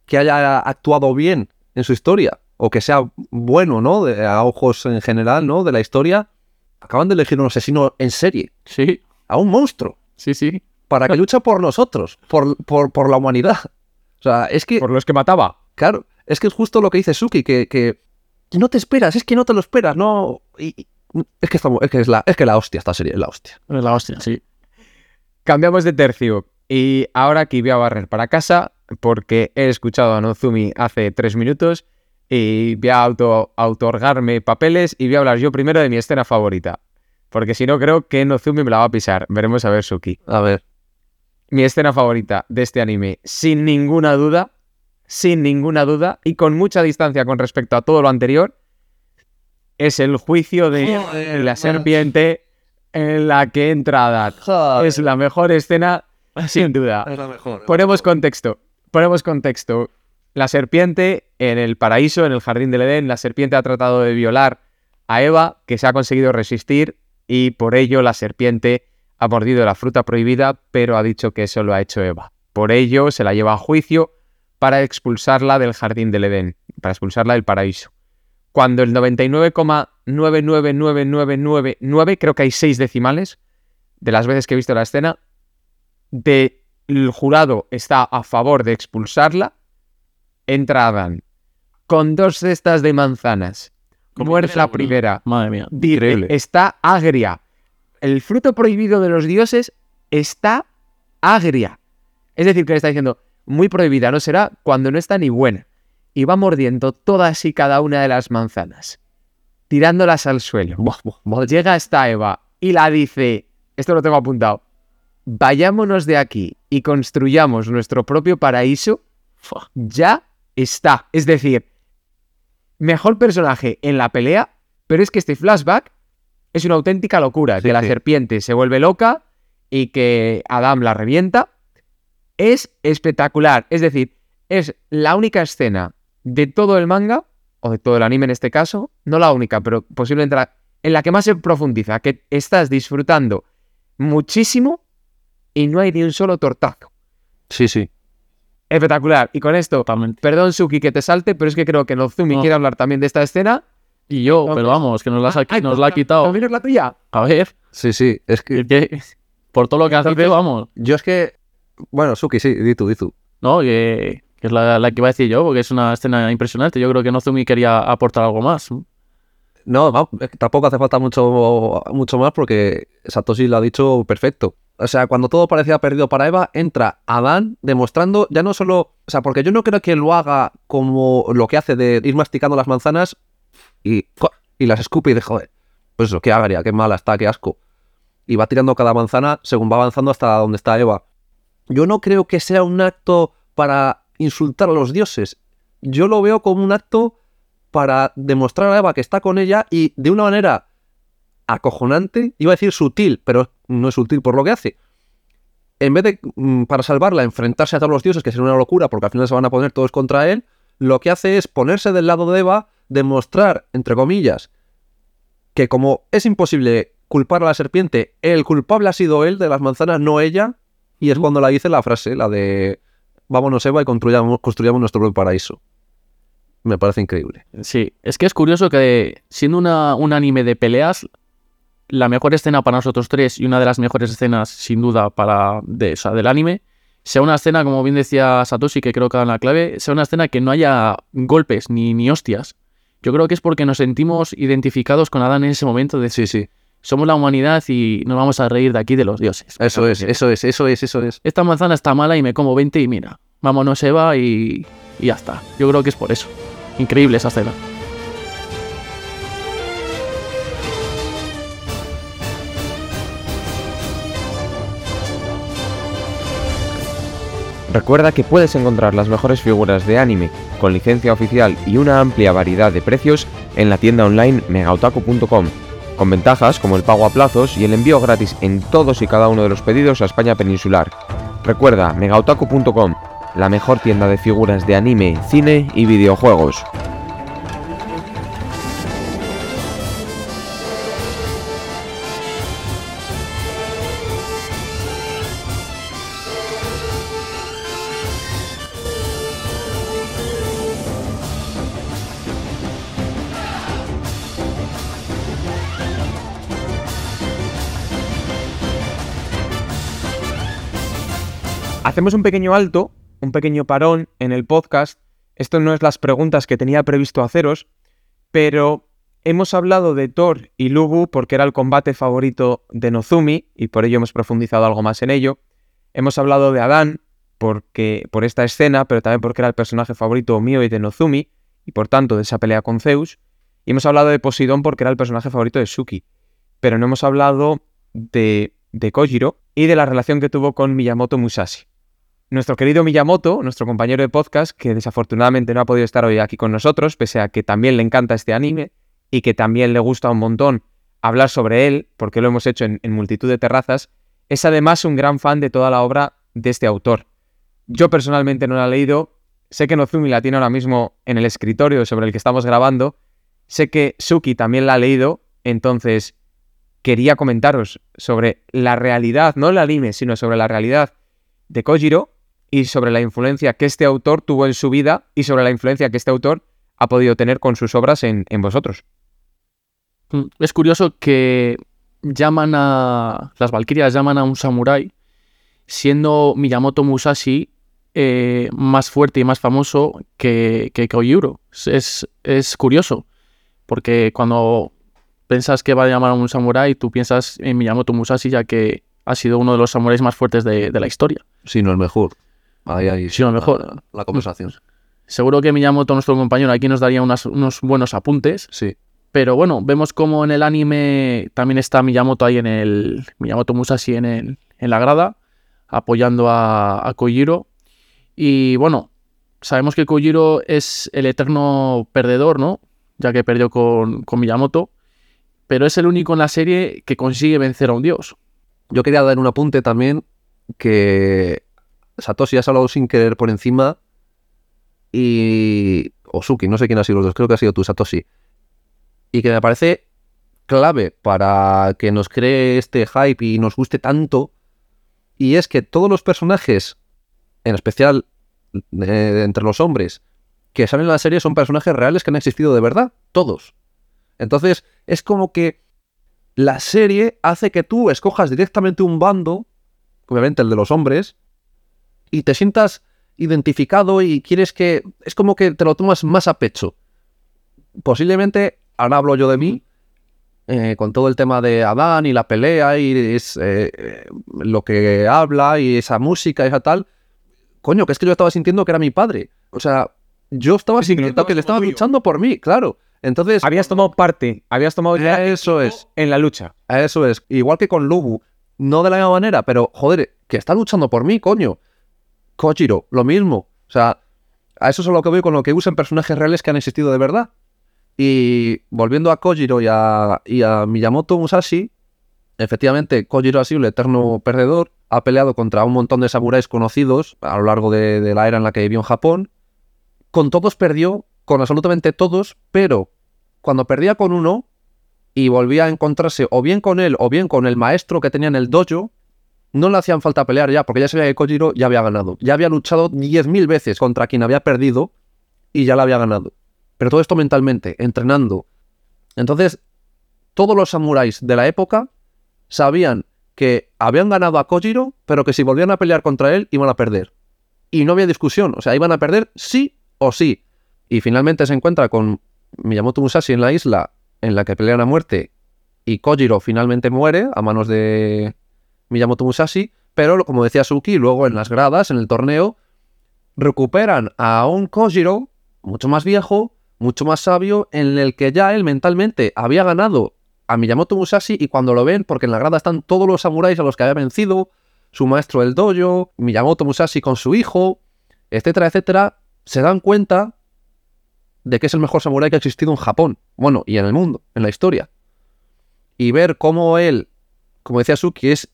S2: que haya actuado bien en su historia, o que sea bueno, ¿no? De- a ojos en general, ¿no? De la historia. Acaban de elegir un asesino en serie,
S3: Sí,
S2: a un monstruo.
S3: sí, sí.
S2: para que luche por nosotros, por, por, por la humanidad. O sea, es que,
S1: Por los que mataba.
S2: claro, es que es justo lo que dice Suki, que, que no te esperas, es que no te lo esperas, no. y- es que estamos, es que es la, es que la hostia esta serie, es la hostia.
S3: Es la hostia, sí.
S1: Cambiamos de tercio. Y ahora aquí voy a barrer para casa porque he escuchado a Nozumi hace tres minutos y voy a auto, autorgarme papeles y voy a hablar yo primero de mi escena favorita. Porque si no, creo que Nozumi me la va a pisar. Veremos a ver, Suki.
S2: A ver.
S1: Mi escena favorita de este anime, sin ninguna duda, sin ninguna duda y con mucha distancia con respecto a todo lo anterior, es el juicio de
S2: Joder,
S1: la serpiente en la que entra Adán. Es la mejor escena, sin duda.
S2: Es la mejor.
S1: Ponemos contexto. Ponemos contexto. La serpiente en el paraíso, en el jardín del Edén, la serpiente ha tratado de violar a Eva, que se ha conseguido resistir, y por ello la serpiente ha mordido la fruta prohibida, pero ha dicho que eso lo ha hecho Eva. Por ello se la lleva a juicio para expulsarla del jardín del Edén, para expulsarla del paraíso. Cuando el 99,999999, creo que hay seis decimales, de las veces que he visto la escena, de el jurado está a favor de expulsarla, entra Adán con dos cestas de manzanas.
S3: Primera
S1: la primera.
S3: Madre mía.
S1: Dice,
S2: Increíble.
S1: está agria. El fruto prohibido de los dioses está agria. Es decir, que le está diciendo, muy prohibida no será cuando no está ni buena. Y va mordiendo todas y cada una de las manzanas, tirándolas al suelo. Llega hasta Eva y la dice, esto lo tengo apuntado, vayámonos de aquí y construyamos nuestro propio paraíso, ya está. Es decir, mejor personaje en la pelea, pero es que este flashback es una auténtica locura,
S2: Sí,
S1: que la serpiente se vuelve loca y que Adam la revienta. Es espectacular, es decir, es la única escena de todo el manga, o de todo el anime en este caso, no la única, pero posiblemente la, en la que más se profundiza, que estás disfrutando muchísimo y no hay ni un solo tortazo.
S2: Sí, sí.
S1: Espectacular. Y con esto,
S3: Totalmente.
S1: perdón Suki que te salte, pero es que creo que Nozumi
S3: No.
S1: quiere hablar también de esta escena.
S3: Y yo,
S1: Entonces-
S3: pero vamos, que nos, las ha-
S1: Ay,
S3: nos la ha quitado.
S1: ¿También es la tuya?
S3: A ver,
S2: Sí, sí. Es que.
S3: es que por todo lo que has dicho, vamos.
S2: Yo es que. Bueno, Suki, sí, di tú, di tú.
S3: No, que, que es la, la que iba a decir yo, porque es una escena impresionante. Yo creo que Nozumi quería aportar algo más.
S2: No, tampoco hace falta mucho, mucho más porque Satoshi lo ha dicho perfecto. O sea, cuando todo parecía perdido para Eva, entra Adán demostrando ya no solo. O sea, porque yo no creo que lo haga como lo que hace de ir masticando las manzanas y, y las escupe y de joder. Pues eso, qué agria, qué mala está, qué asco. Y va tirando cada manzana según va avanzando hasta donde está Eva. Yo no creo que sea un acto para insultar a los dioses. Yo lo veo como un acto para demostrar a Eva que está con ella y de una manera acojonante, iba a decir sutil, pero no es sutil por lo que hace. En vez de, mm, para salvarla, enfrentarse a todos los dioses, que sería una locura, porque al final se van a poner todos contra él, lo que hace es ponerse del lado de Eva, demostrar, entre comillas, que como es imposible culpar a la serpiente, el culpable ha sido él de las manzanas, no ella, y es cuando la dice la frase, la de vámonos Eva y construyamos, construyamos nuestro propio paraíso. Me parece increíble.
S3: Sí, es que es curioso que siendo una, un anime de peleas, la mejor escena para nosotros tres y una de las mejores escenas, sin duda, para de, o sea, del anime, sea una escena, como bien decía Satoshi, que creo que da la clave, sea una escena que no haya golpes ni, ni hostias. Yo creo que es porque nos sentimos identificados con Adán en ese momento de
S2: Sí, sí.
S3: Somos la humanidad y nos vamos a reír de aquí de los dioses.
S2: Eso es, eso es, eso es, eso es.
S3: Esta manzana está mala y me como 20 y mira, vámonos Eva y, y ya está. Yo creo que es por eso. Increíble esa escena.
S1: Recuerda que puedes encontrar las mejores figuras de anime con licencia oficial y una amplia variedad de precios en la tienda online megaotaku.com, con ventajas como el pago a plazos y el envío gratis en todos y cada uno de los pedidos a España peninsular. Recuerda megaotaku.com, la mejor tienda de figuras de anime, cine y videojuegos. Hacemos un pequeño alto, un pequeño parón en el podcast. Esto no es las preguntas que tenía previsto haceros, pero hemos hablado de Thor y Lubu porque era el combate favorito de Nozumi y por ello hemos profundizado algo más en ello. Hemos hablado de Adán porque, por esta escena, pero también porque era el personaje favorito mío y de Nozumi y por tanto de esa pelea con Zeus. Y hemos hablado de Poseidón porque era el personaje favorito de Suki. Pero no hemos hablado de, de Kojiro y de la relación que tuvo con Miyamoto Musashi. Nuestro querido Miyamoto, nuestro compañero de podcast, que desafortunadamente no ha podido estar hoy aquí con nosotros, pese a que también le encanta este anime y que también le gusta un montón hablar sobre él, porque lo hemos hecho en, multitud de terrazas, es además un gran fan de toda la obra de este autor. Yo personalmente no la he leído, sé que Nozumi la tiene ahora mismo en el escritorio sobre el que estamos grabando, sé que Suki también la ha leído, entonces quería comentaros sobre la realidad, no el anime, sino sobre la realidad de Kojiro y sobre la influencia que este autor tuvo en su vida y sobre la influencia que este autor ha podido tener con sus obras en, en vosotros.
S3: Mm, Es curioso que llaman a. Las Valquirias llaman a un samurái, siendo Miyamoto Musashi eh, más fuerte y más famoso que, que Kojiro. Es, es curioso, porque cuando piensas que va a llamar a un samurái, tú piensas en Miyamoto Musashi, ya que ha sido uno de los samuráis más fuertes de, de la historia.
S2: Si no el mejor. Ahí, ahí.
S3: Si no el mejor.
S2: La, la conversación.
S3: Seguro que Miyamoto, nuestro compañero, aquí nos daría unas- unos buenos apuntes.
S2: Sí.
S3: Pero bueno, vemos como en el anime también está Miyamoto ahí en el. Miyamoto Musashi en, el, en la grada, apoyando a, a Kojiro. Y bueno, sabemos que Kojiro es el eterno perdedor, ¿no? Ya que perdió con, con Miyamoto. Pero es el único en la serie que consigue vencer a un dios.
S2: Yo quería dar un apunte también que Satoshi has hablado sin querer por encima y Osuki, no sé quién ha sido los dos, creo que ha sido tú, Satoshi. Y que me parece clave para que nos cree este hype y nos guste tanto. Y es que todos los personajes, en especial eh, entre los hombres, que salen en la serie son personajes reales que han existido de verdad, todos. Entonces, es como que la serie hace que tú escojas directamente un bando, obviamente el de los hombres, y te sientas identificado y quieres que... Es como que te lo tomas más a pecho. Posiblemente, ahora hablo yo de mí, eh, con todo el tema de Adán y la pelea y es eh, eh, lo que habla y esa música y esa tal. Coño, que es que yo estaba sintiendo que era mi padre. O sea, yo estaba
S1: Sí,
S2: sintiendo que le estaba
S1: tuyo.
S2: luchando por mí, claro. Entonces,
S1: Habías tomado parte, habías tomado ya
S2: eso es.
S1: en la lucha.
S2: Eso es. Igual que con Lubu. No de la misma manera, pero joder, que está luchando por mí, coño. Kojiro, lo mismo. O sea, a eso es a lo que voy con lo que usan personajes reales que han existido de verdad. Y volviendo a Kojiro y a, y a Miyamoto Musashi, efectivamente, Kojiro ha sido el eterno perdedor. Ha peleado contra un montón de samuráis conocidos a lo largo de, de la era en la que vivió en Japón. Con todos perdió, con absolutamente todos, pero cuando perdía con uno, y volvía a encontrarse o bien con él o bien con el maestro que tenía en el dojo, no le hacían falta pelear ya, porque ya sabía que Kojiro ya había ganado. Ya había luchado 10.000 veces contra quien había perdido y ya la había ganado. Pero todo esto mentalmente, entrenando. Entonces, todos los samuráis de la época sabían que habían ganado a Kojiro, pero que si volvían a pelear contra él iban a perder. Y no había discusión, o sea, iban a perder sí o sí. Y finalmente se encuentra con Miyamoto Musashi en la isla en la que pelean a muerte y Kojiro finalmente muere a manos de Miyamoto Musashi, pero como decía Suki, luego en las gradas, en el torneo, recuperan a un Kojiro mucho más viejo, mucho más sabio, en el que ya él mentalmente había ganado a Miyamoto Musashi y cuando lo ven, porque en la grada están todos los samuráis a los que había vencido, su maestro del dojo, Miyamoto Musashi con su hijo, etcétera, etcétera, se dan cuenta de que es el mejor samurái que ha existido en Japón, bueno, y en el mundo, en la historia. Y ver cómo él, como decía Suki, es,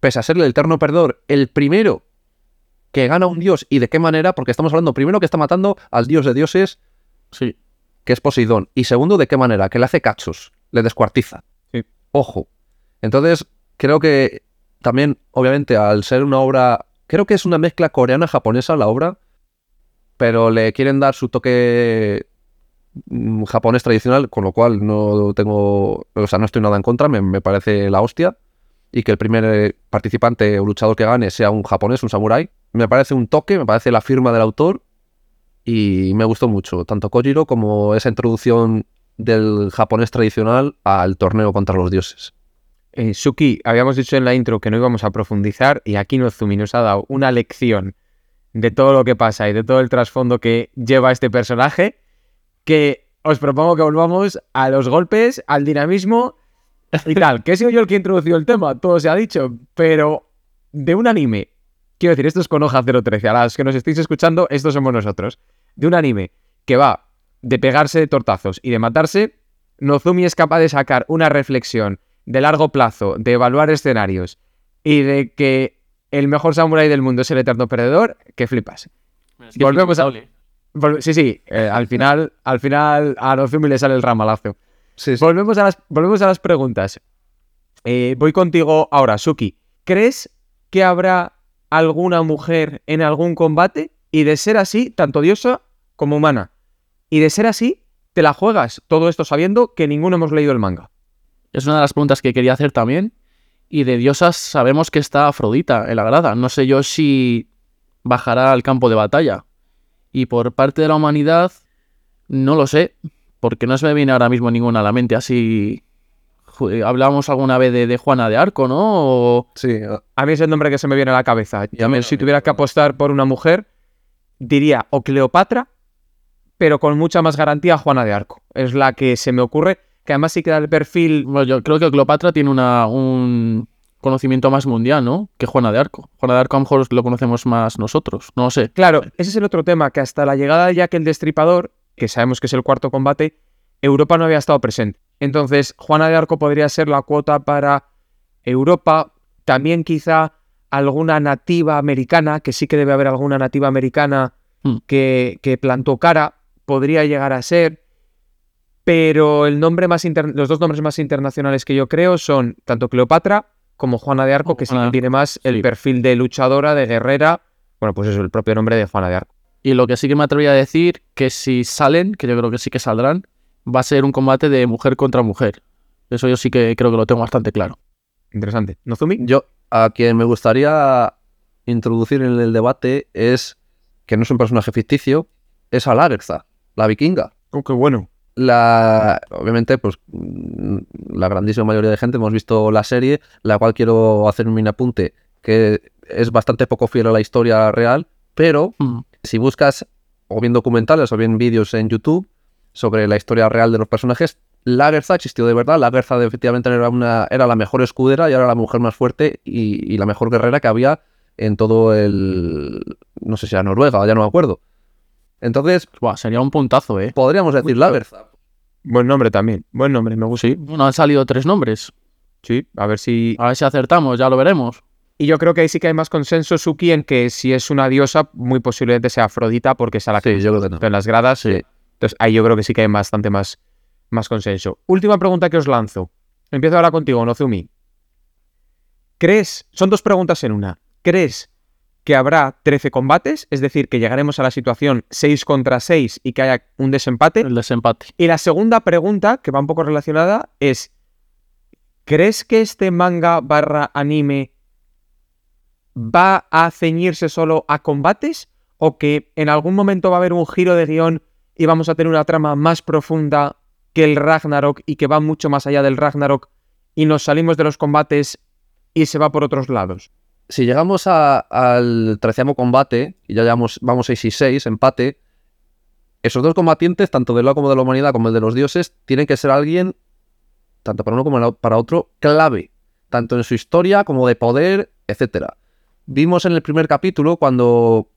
S2: pese a ser el eterno perdedor, el primero que gana un dios y de qué manera, porque estamos hablando primero que está matando al dios de dioses,
S3: Sí.
S2: que es Poseidón, y segundo de qué manera, que le hace cachos, le descuartiza.
S1: Sí.
S2: Ojo. Entonces, creo que también, obviamente, al ser una obra, creo que es una mezcla coreana-japonesa la obra, pero le quieren dar su toque mm, japonés tradicional, con lo cual no tengo, o sea, no estoy nada en contra, me, me parece la hostia. Y que el primer eh, participante o luchador que gane sea un japonés, un samurái. Me parece un toque, me parece la firma del autor y me gustó mucho, tanto Kojiro como esa introducción del japonés tradicional al torneo contra los dioses.
S1: Eh, Suki, habíamos dicho en la intro que no íbamos a profundizar y aquí Nozumi nos ha dado una lección de todo lo que pasa y de todo el trasfondo que lleva este personaje que os propongo que volvamos a los golpes, al dinamismo y tal. Que he sido yo el que introducido el tema, todo se ha dicho, pero de un anime, quiero decir, esto es con hoja 013, a las que nos estéis escuchando, estos somos nosotros. De un anime que va de pegarse de tortazos y de matarse, Nozumi es capaz de sacar una reflexión de largo plazo, de evaluar escenarios y de que el mejor samurái del mundo es el eterno perdedor, que flipas. Volvemos a- Sí, sí, eh, al final, al final a Nozumi le sale el ramalazo.
S2: Sí, sí.
S1: Volvemos a las, volvemos a las preguntas. Eh, voy contigo ahora, Suki. ¿Crees que habrá alguna mujer en algún combate? Y de ser así, tanto diosa como humana. Y de ser así, te la juegas. Todo esto sabiendo que ninguno hemos leído el manga.
S3: Es una de las preguntas que quería hacer también. Y de diosas sabemos que está Afrodita en la grada. No sé yo si bajará al campo de batalla. Y por parte de la humanidad, no lo sé. Porque no se me viene ahora mismo ninguna a la mente así. Ju- Hablábamos alguna vez de, de Juana de Arco, ¿no? O-
S2: Sí,
S1: A mí es el nombre que se me viene a la cabeza.
S2: Y a mí
S1: si
S2: también,
S1: tuviera que apostar por una mujer, diría o Cleopatra, pero con mucha más garantía Juana de Arco. Es la que se me ocurre, que además sí queda el perfil
S3: Bueno, yo creo que Cleopatra tiene una, un conocimiento más mundial, ¿no? Que Juana de Arco. Juana de Arco a lo mejor lo conocemos más nosotros. No lo sé.
S1: Claro, ese es el otro tema, que hasta la llegada de Jack el Destripador, que sabemos que es el cuarto combate, Europa no había estado presente. Entonces, Juana de Arco podría ser la cuota para Europa, también quizá alguna nativa americana, que sí que debe haber alguna nativa americana
S3: Hmm.
S1: que, que plantó cara, podría llegar a ser, pero el nombre más inter- los dos nombres más internacionales que yo creo son tanto Cleopatra como Juana de Arco, que sí que tiene más el
S3: sí.
S1: perfil de luchadora, de guerrera, bueno, pues eso, el propio nombre de Juana de Arco.
S3: Y lo que sí que me atrevería a decir, que si salen, que yo creo que sí que saldrán, va a ser un combate de mujer contra mujer. Eso yo sí que creo que lo tengo bastante claro.
S1: Interesante. ¿Nozumi?
S2: Yo, a quien me gustaría introducir en el debate es que no es un personaje ficticio, es a Lagertha, la vikinga.
S1: Oh, qué bueno.
S2: La, obviamente, pues la grandísima mayoría de gente hemos visto la serie, la cual quiero hacer un mini apunte, que es bastante poco fiel a la historia real, pero
S3: Mm.
S2: Si buscas o bien documentales o bien vídeos en YouTube sobre la historia real de los personajes, Lagertha existió de verdad. Lagertha efectivamente era, una, era la mejor escudera y era la mujer más fuerte y, y la mejor guerrera que había en todo el... no sé si era Noruega, ya no me acuerdo. Entonces,
S3: Buah, sería un puntazo, ¿eh?
S2: podríamos decir Lagertha.
S1: Buen nombre también. Buen nombre, me gusta.
S3: Sí, bueno, han salido tres nombres.
S1: Sí, a ver si...
S3: A ver si acertamos, ya lo veremos.
S1: Y yo creo que ahí sí que hay más consenso, Suki, en que si es una diosa, muy posiblemente sea Afrodita, porque es a la que
S2: Sí, yo creo que no.
S1: en las gradas.
S3: Sí.
S1: Entonces ahí yo creo que sí que hay bastante más, más consenso. Última pregunta que os lanzo. Empiezo ahora contigo, Nozumi. ¿Crees? Son dos preguntas en una. ¿Crees que habrá 13 combates? Es decir, que llegaremos a la situación 6 contra 6 y que haya un desempate.
S3: El desempate.
S1: Y la segunda pregunta, que va un poco relacionada, es: ¿crees que este manga barra anime va a ceñirse solo a combates? ¿O que en algún momento va a haber un giro de guion y vamos a tener una trama más profunda que el Ragnarok y que va mucho más allá del Ragnarok y nos salimos de los combates y se va por otros lados?
S2: Si llegamos a- al treceavo combate, y ya llevamos, vamos 6 y 6, empate, esos dos combatientes, tanto del lado como de la humanidad, como el de los dioses, tienen que ser alguien, tanto para uno como para otro, clave, tanto en su historia como de poder, etcétera. Vimos en el primer capítulo cuando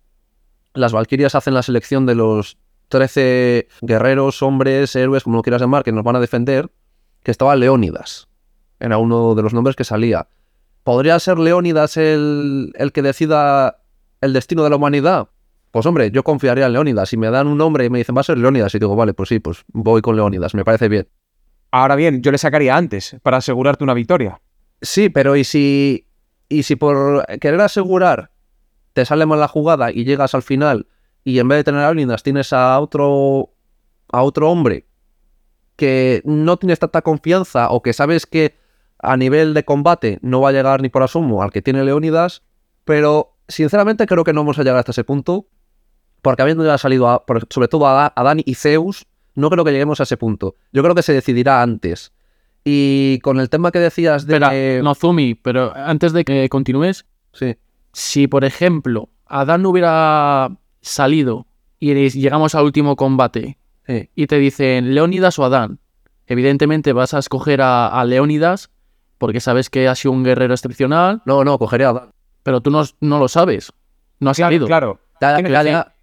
S2: las Valquirias hacen la selección de los 13 guerreros, hombres, héroes, como lo quieras llamar, que nos van a defender, que estaba Leónidas. Era uno de los nombres que salía. ¿Podría ser Leónidas el, el que decida el destino de la humanidad? Pues hombre, yo confiaría en Leónidas. Si me dan un nombre y me dicen va a ser Leónidas, y digo, vale, pues sí, pues voy con Leónidas, me parece bien.
S1: Ahora bien, yo le sacaría antes para asegurarte una victoria.
S2: Sí, pero ¿y si, y si por querer asegurar te sale mal la jugada y llegas al final y en vez de tener a Leónidas tienes a otro, a otro hombre que no tienes tanta confianza o que sabes que A nivel de combate no va a llegar ni por asumo al que tiene Leónidas, pero sinceramente creo que no vamos a llegar hasta ese punto, porque habiendo ya salido sobre todo a, a Dani y Zeus, no creo que lleguemos a ese punto. Yo creo que se decidirá antes. Y con el tema que decías de...
S3: Espera, Nozumi, pero antes de que continúes,
S2: Sí,
S3: si por ejemplo Adán no hubiera salido y llegamos al último combate
S2: sí.
S3: y te dicen Leónidas o Adán, evidentemente vas a escoger a, a Leónidas porque sabes que ha sido un guerrero excepcional,
S2: No, no, cogería a Dan.
S3: pero tú no, no lo sabes. No has salido.
S1: Claro,
S2: Ya,
S1: Tienes
S2: ya,
S1: que
S2: ya.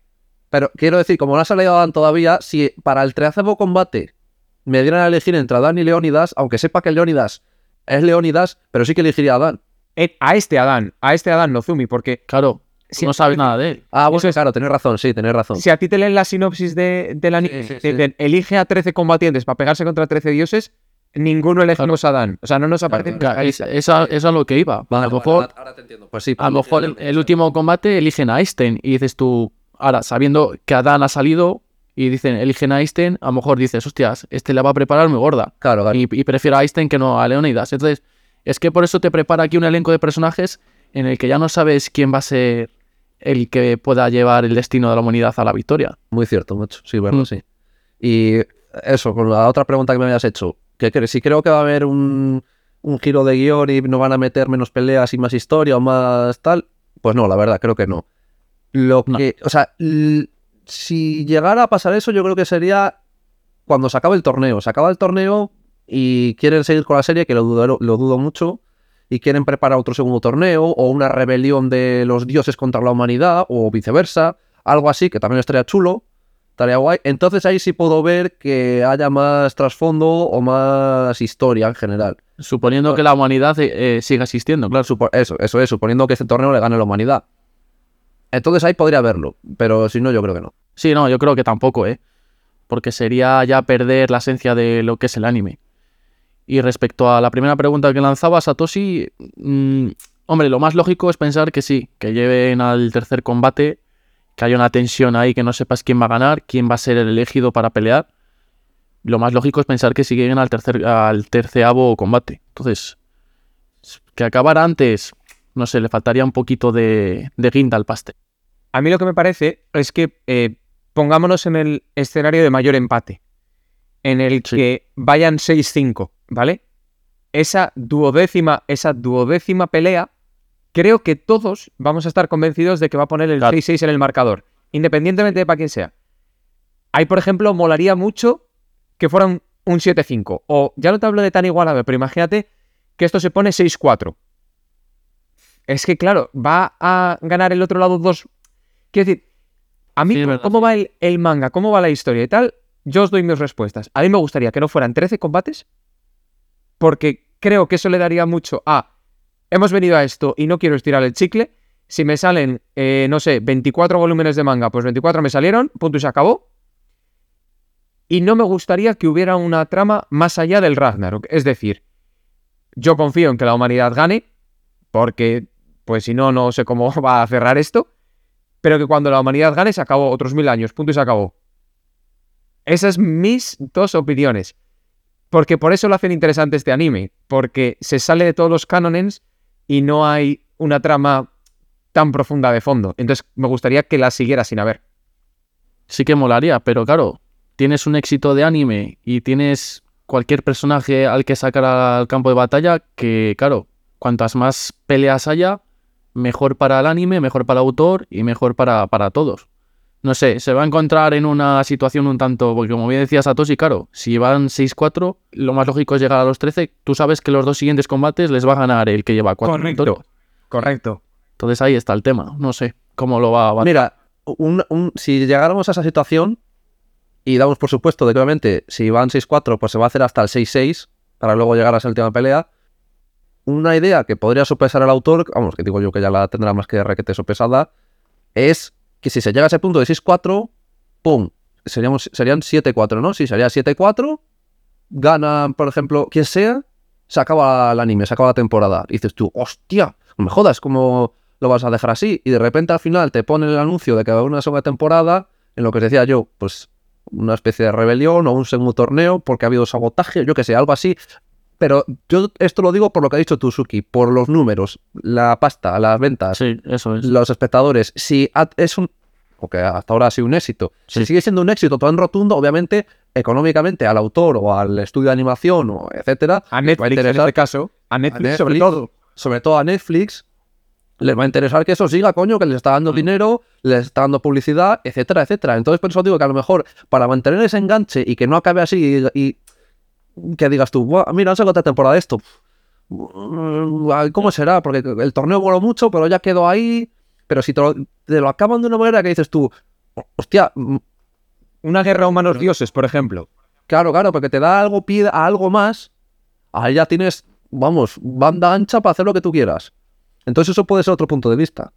S2: Pero quiero decir, como no ha salido Dan todavía, si para el treceavo combate me dieran a elegir entre Adán y Leónidas, aunque sepa que Leónidas es Leónidas, pero sí que elegiría a Dan.
S1: Eh, a este Adán, a este Adán Nozumi, porque
S3: Claro,
S1: Si-
S3: no sabes nada de él.
S2: Ah, bueno,
S1: es-
S2: claro, tenés razón, sí, tenés razón.
S1: si a ti te leen la sinopsis de, anime,
S2: Sí, sí,
S1: te
S2: sí.
S1: dicen, elige a 13 combatientes para pegarse contra 13 dioses, ninguno elegimos a Adán. O sea, no nos aparece.
S2: Claro,
S3: Claro, es- Eso es a lo que iba.
S2: Vale,
S3: a lo mejor,
S2: ahora, ahora te entiendo. Pues sí,
S3: a lo mejor el, el último combate eligen a Einstein y dices tú, ahora sabiendo que Adán ha salido y dicen eligen a Einstein, a lo mejor dices, hostias, este la va a preparar muy gorda.
S2: Claro, claro.
S3: y, y prefiero a Einstein que no a Leonidas. Entonces, es que por eso te prepara aquí un elenco de personajes en el que ya no sabes quién va a ser el que pueda llevar el destino de la humanidad a la victoria.
S2: Muy cierto, mucho. Sí, verdad,
S3: Mm.
S2: sí. Y eso, con la otra pregunta que me habías hecho, que cre- si creo que va a haber un, un giro de guion y no van a meter menos peleas y más historia o más tal, pues no, la verdad, creo que no. Lo
S3: No.
S2: que, o sea, l- si llegara a pasar eso, yo creo que sería cuando se acabe el torneo. Se acaba el torneo y quieren seguir con la serie, que lo dudo, lo dudo mucho, y quieren preparar otro segundo torneo o una rebelión de los dioses contra la humanidad o viceversa, algo así, que también estaría chulo, estaría guay. Entonces ahí sí puedo ver que haya más trasfondo o más historia en general.
S3: Suponiendo que la humanidad eh, eh, siga existiendo, claro.
S2: Supo- eso, eso es, suponiendo que este torneo le gane a la humanidad. Entonces ahí podría verlo, pero si no, yo creo que no.
S3: Sí, no, yo creo que tampoco, ¿eh? Porque sería ya perder la esencia de lo que es el anime. Y respecto a la primera pregunta que lanzaba Satoshi, mm, hombre, lo más lógico es pensar que sí, que lleven al tercer combate, que haya una tensión ahí, que no sepas quién va a ganar, quién va a ser el elegido para pelear. Lo más lógico es pensar que si lleguen al tercer, al terceavo combate. Entonces, que acabara antes, no sé, le faltaría un poquito de, de guinda al pastel.
S1: A mí lo que me parece es que eh, pongámonos en el escenario de mayor empate, en el
S3: Sí.
S1: que vayan 6-5, ¿vale? Esa duodécima, esa duodécima pelea, creo que todos vamos a estar convencidos de que va a poner el
S3: Claro.
S1: 6-6 en el marcador, independientemente de para quién sea. Ahí, por ejemplo, molaría mucho que fuera un, un 7-5. O ya no te hablo de tan igualado, pero imagínate que esto se pone 6-4. Es que, claro, va a ganar el otro lado dos. Quiero decir, a mí,
S3: Sí,
S1: ¿cómo va el, el manga? ¿Cómo va la historia y tal? Yo os doy mis respuestas. A mí me gustaría que no fueran 13 combates, porque creo que eso le daría mucho a. Hemos venido a esto y no quiero estirar el chicle. Si me salen, eh, no sé, 24 volúmenes de manga, pues 24 me salieron, punto y se acabó. Y no me gustaría que hubiera una trama más allá del Ragnarok. Es decir, yo confío en que la humanidad gane, porque, pues si no, no sé cómo va a cerrar esto. Pero que cuando la humanidad gane se acabó otros mil años, punto y se acabó. Esas mis dos opiniones. Porque por eso lo hacen interesante este anime. Porque se sale de todos los cánones y no hay una trama tan profunda de fondo. Entonces me gustaría que la siguiera sin haber.
S3: sí que molaría, pero claro, tienes un éxito de anime y tienes cualquier personaje al que sacar al campo de batalla, que claro, cuantas más peleas haya, mejor para el anime, mejor para el autor y mejor para, para todos. No sé, se va a encontrar en una situación un tanto, porque como bien decía Satoshi, claro, si van 6-4, lo más lógico es llegar a los 13, tú sabes que los dos siguientes combates les va a ganar el que lleva 4 victorias.
S1: Correcto.
S3: Entonces ahí está el tema, no sé cómo lo va a...
S2: Mira, un- un- si llegáramos a esa situación y damos por supuesto de que obviamente si van 6-4 pues se va a hacer hasta el 6-6 para luego llegar a esa última pelea, una idea que podría sopesar el autor, vamos, que digo yo que ya la tendrá más que requete sopesada, es que si se llega a ese punto de 6-4, ¡pum! Seríamos, serían 7-4, ¿no? Si sería 7-4, gana, por ejemplo, quien sea, se acaba el anime, se acaba la temporada. Y dices tú, hostia, no me jodas, ¿cómo lo vas a dejar así? Y de repente al final te ponen el anuncio de que va a haber una segunda temporada, en lo que decía yo, pues una especie de rebelión o un segundo torneo porque ha habido sabotaje, yo que sé, algo así. Pero yo esto lo digo por lo que ha dicho Tusuki, por los números, la pasta, las ventas,
S3: Sí, eso es.
S2: los espectadores. Si es un. Porque hasta ahora ha sido un éxito. Si sigue siendo un éxito tan rotundo, obviamente, económicamente al autor o al estudio de animación o etcétera,
S1: A
S2: va a
S1: Netflix, en
S2: interesar-
S1: este caso. A Netflix,
S2: Netflix,
S1: sobre todo.
S2: sobre todo a Netflix, les va a interesar que eso siga, coño, que les está dando dinero, les está dando publicidad, etcétera, etcétera. Entonces, por eso digo que a lo mejor para mantener ese enganche y que no acabe así y, y que digas tú, "Buah, mira, han sacado otra temporada de esto. Mm, ¿Cómo será? Porque el torneo voló mucho, pero ya quedó ahí. Pero si te lo, te lo acaban de una manera que dices tú, hostia, mm,
S1: Una guerra humanos dioses, por ejemplo.
S2: Claro, claro, porque te da algo, pie a algo más. Ahí ya tienes, vamos, banda ancha para hacer lo que tú quieras. Entonces eso puede ser otro punto de vista.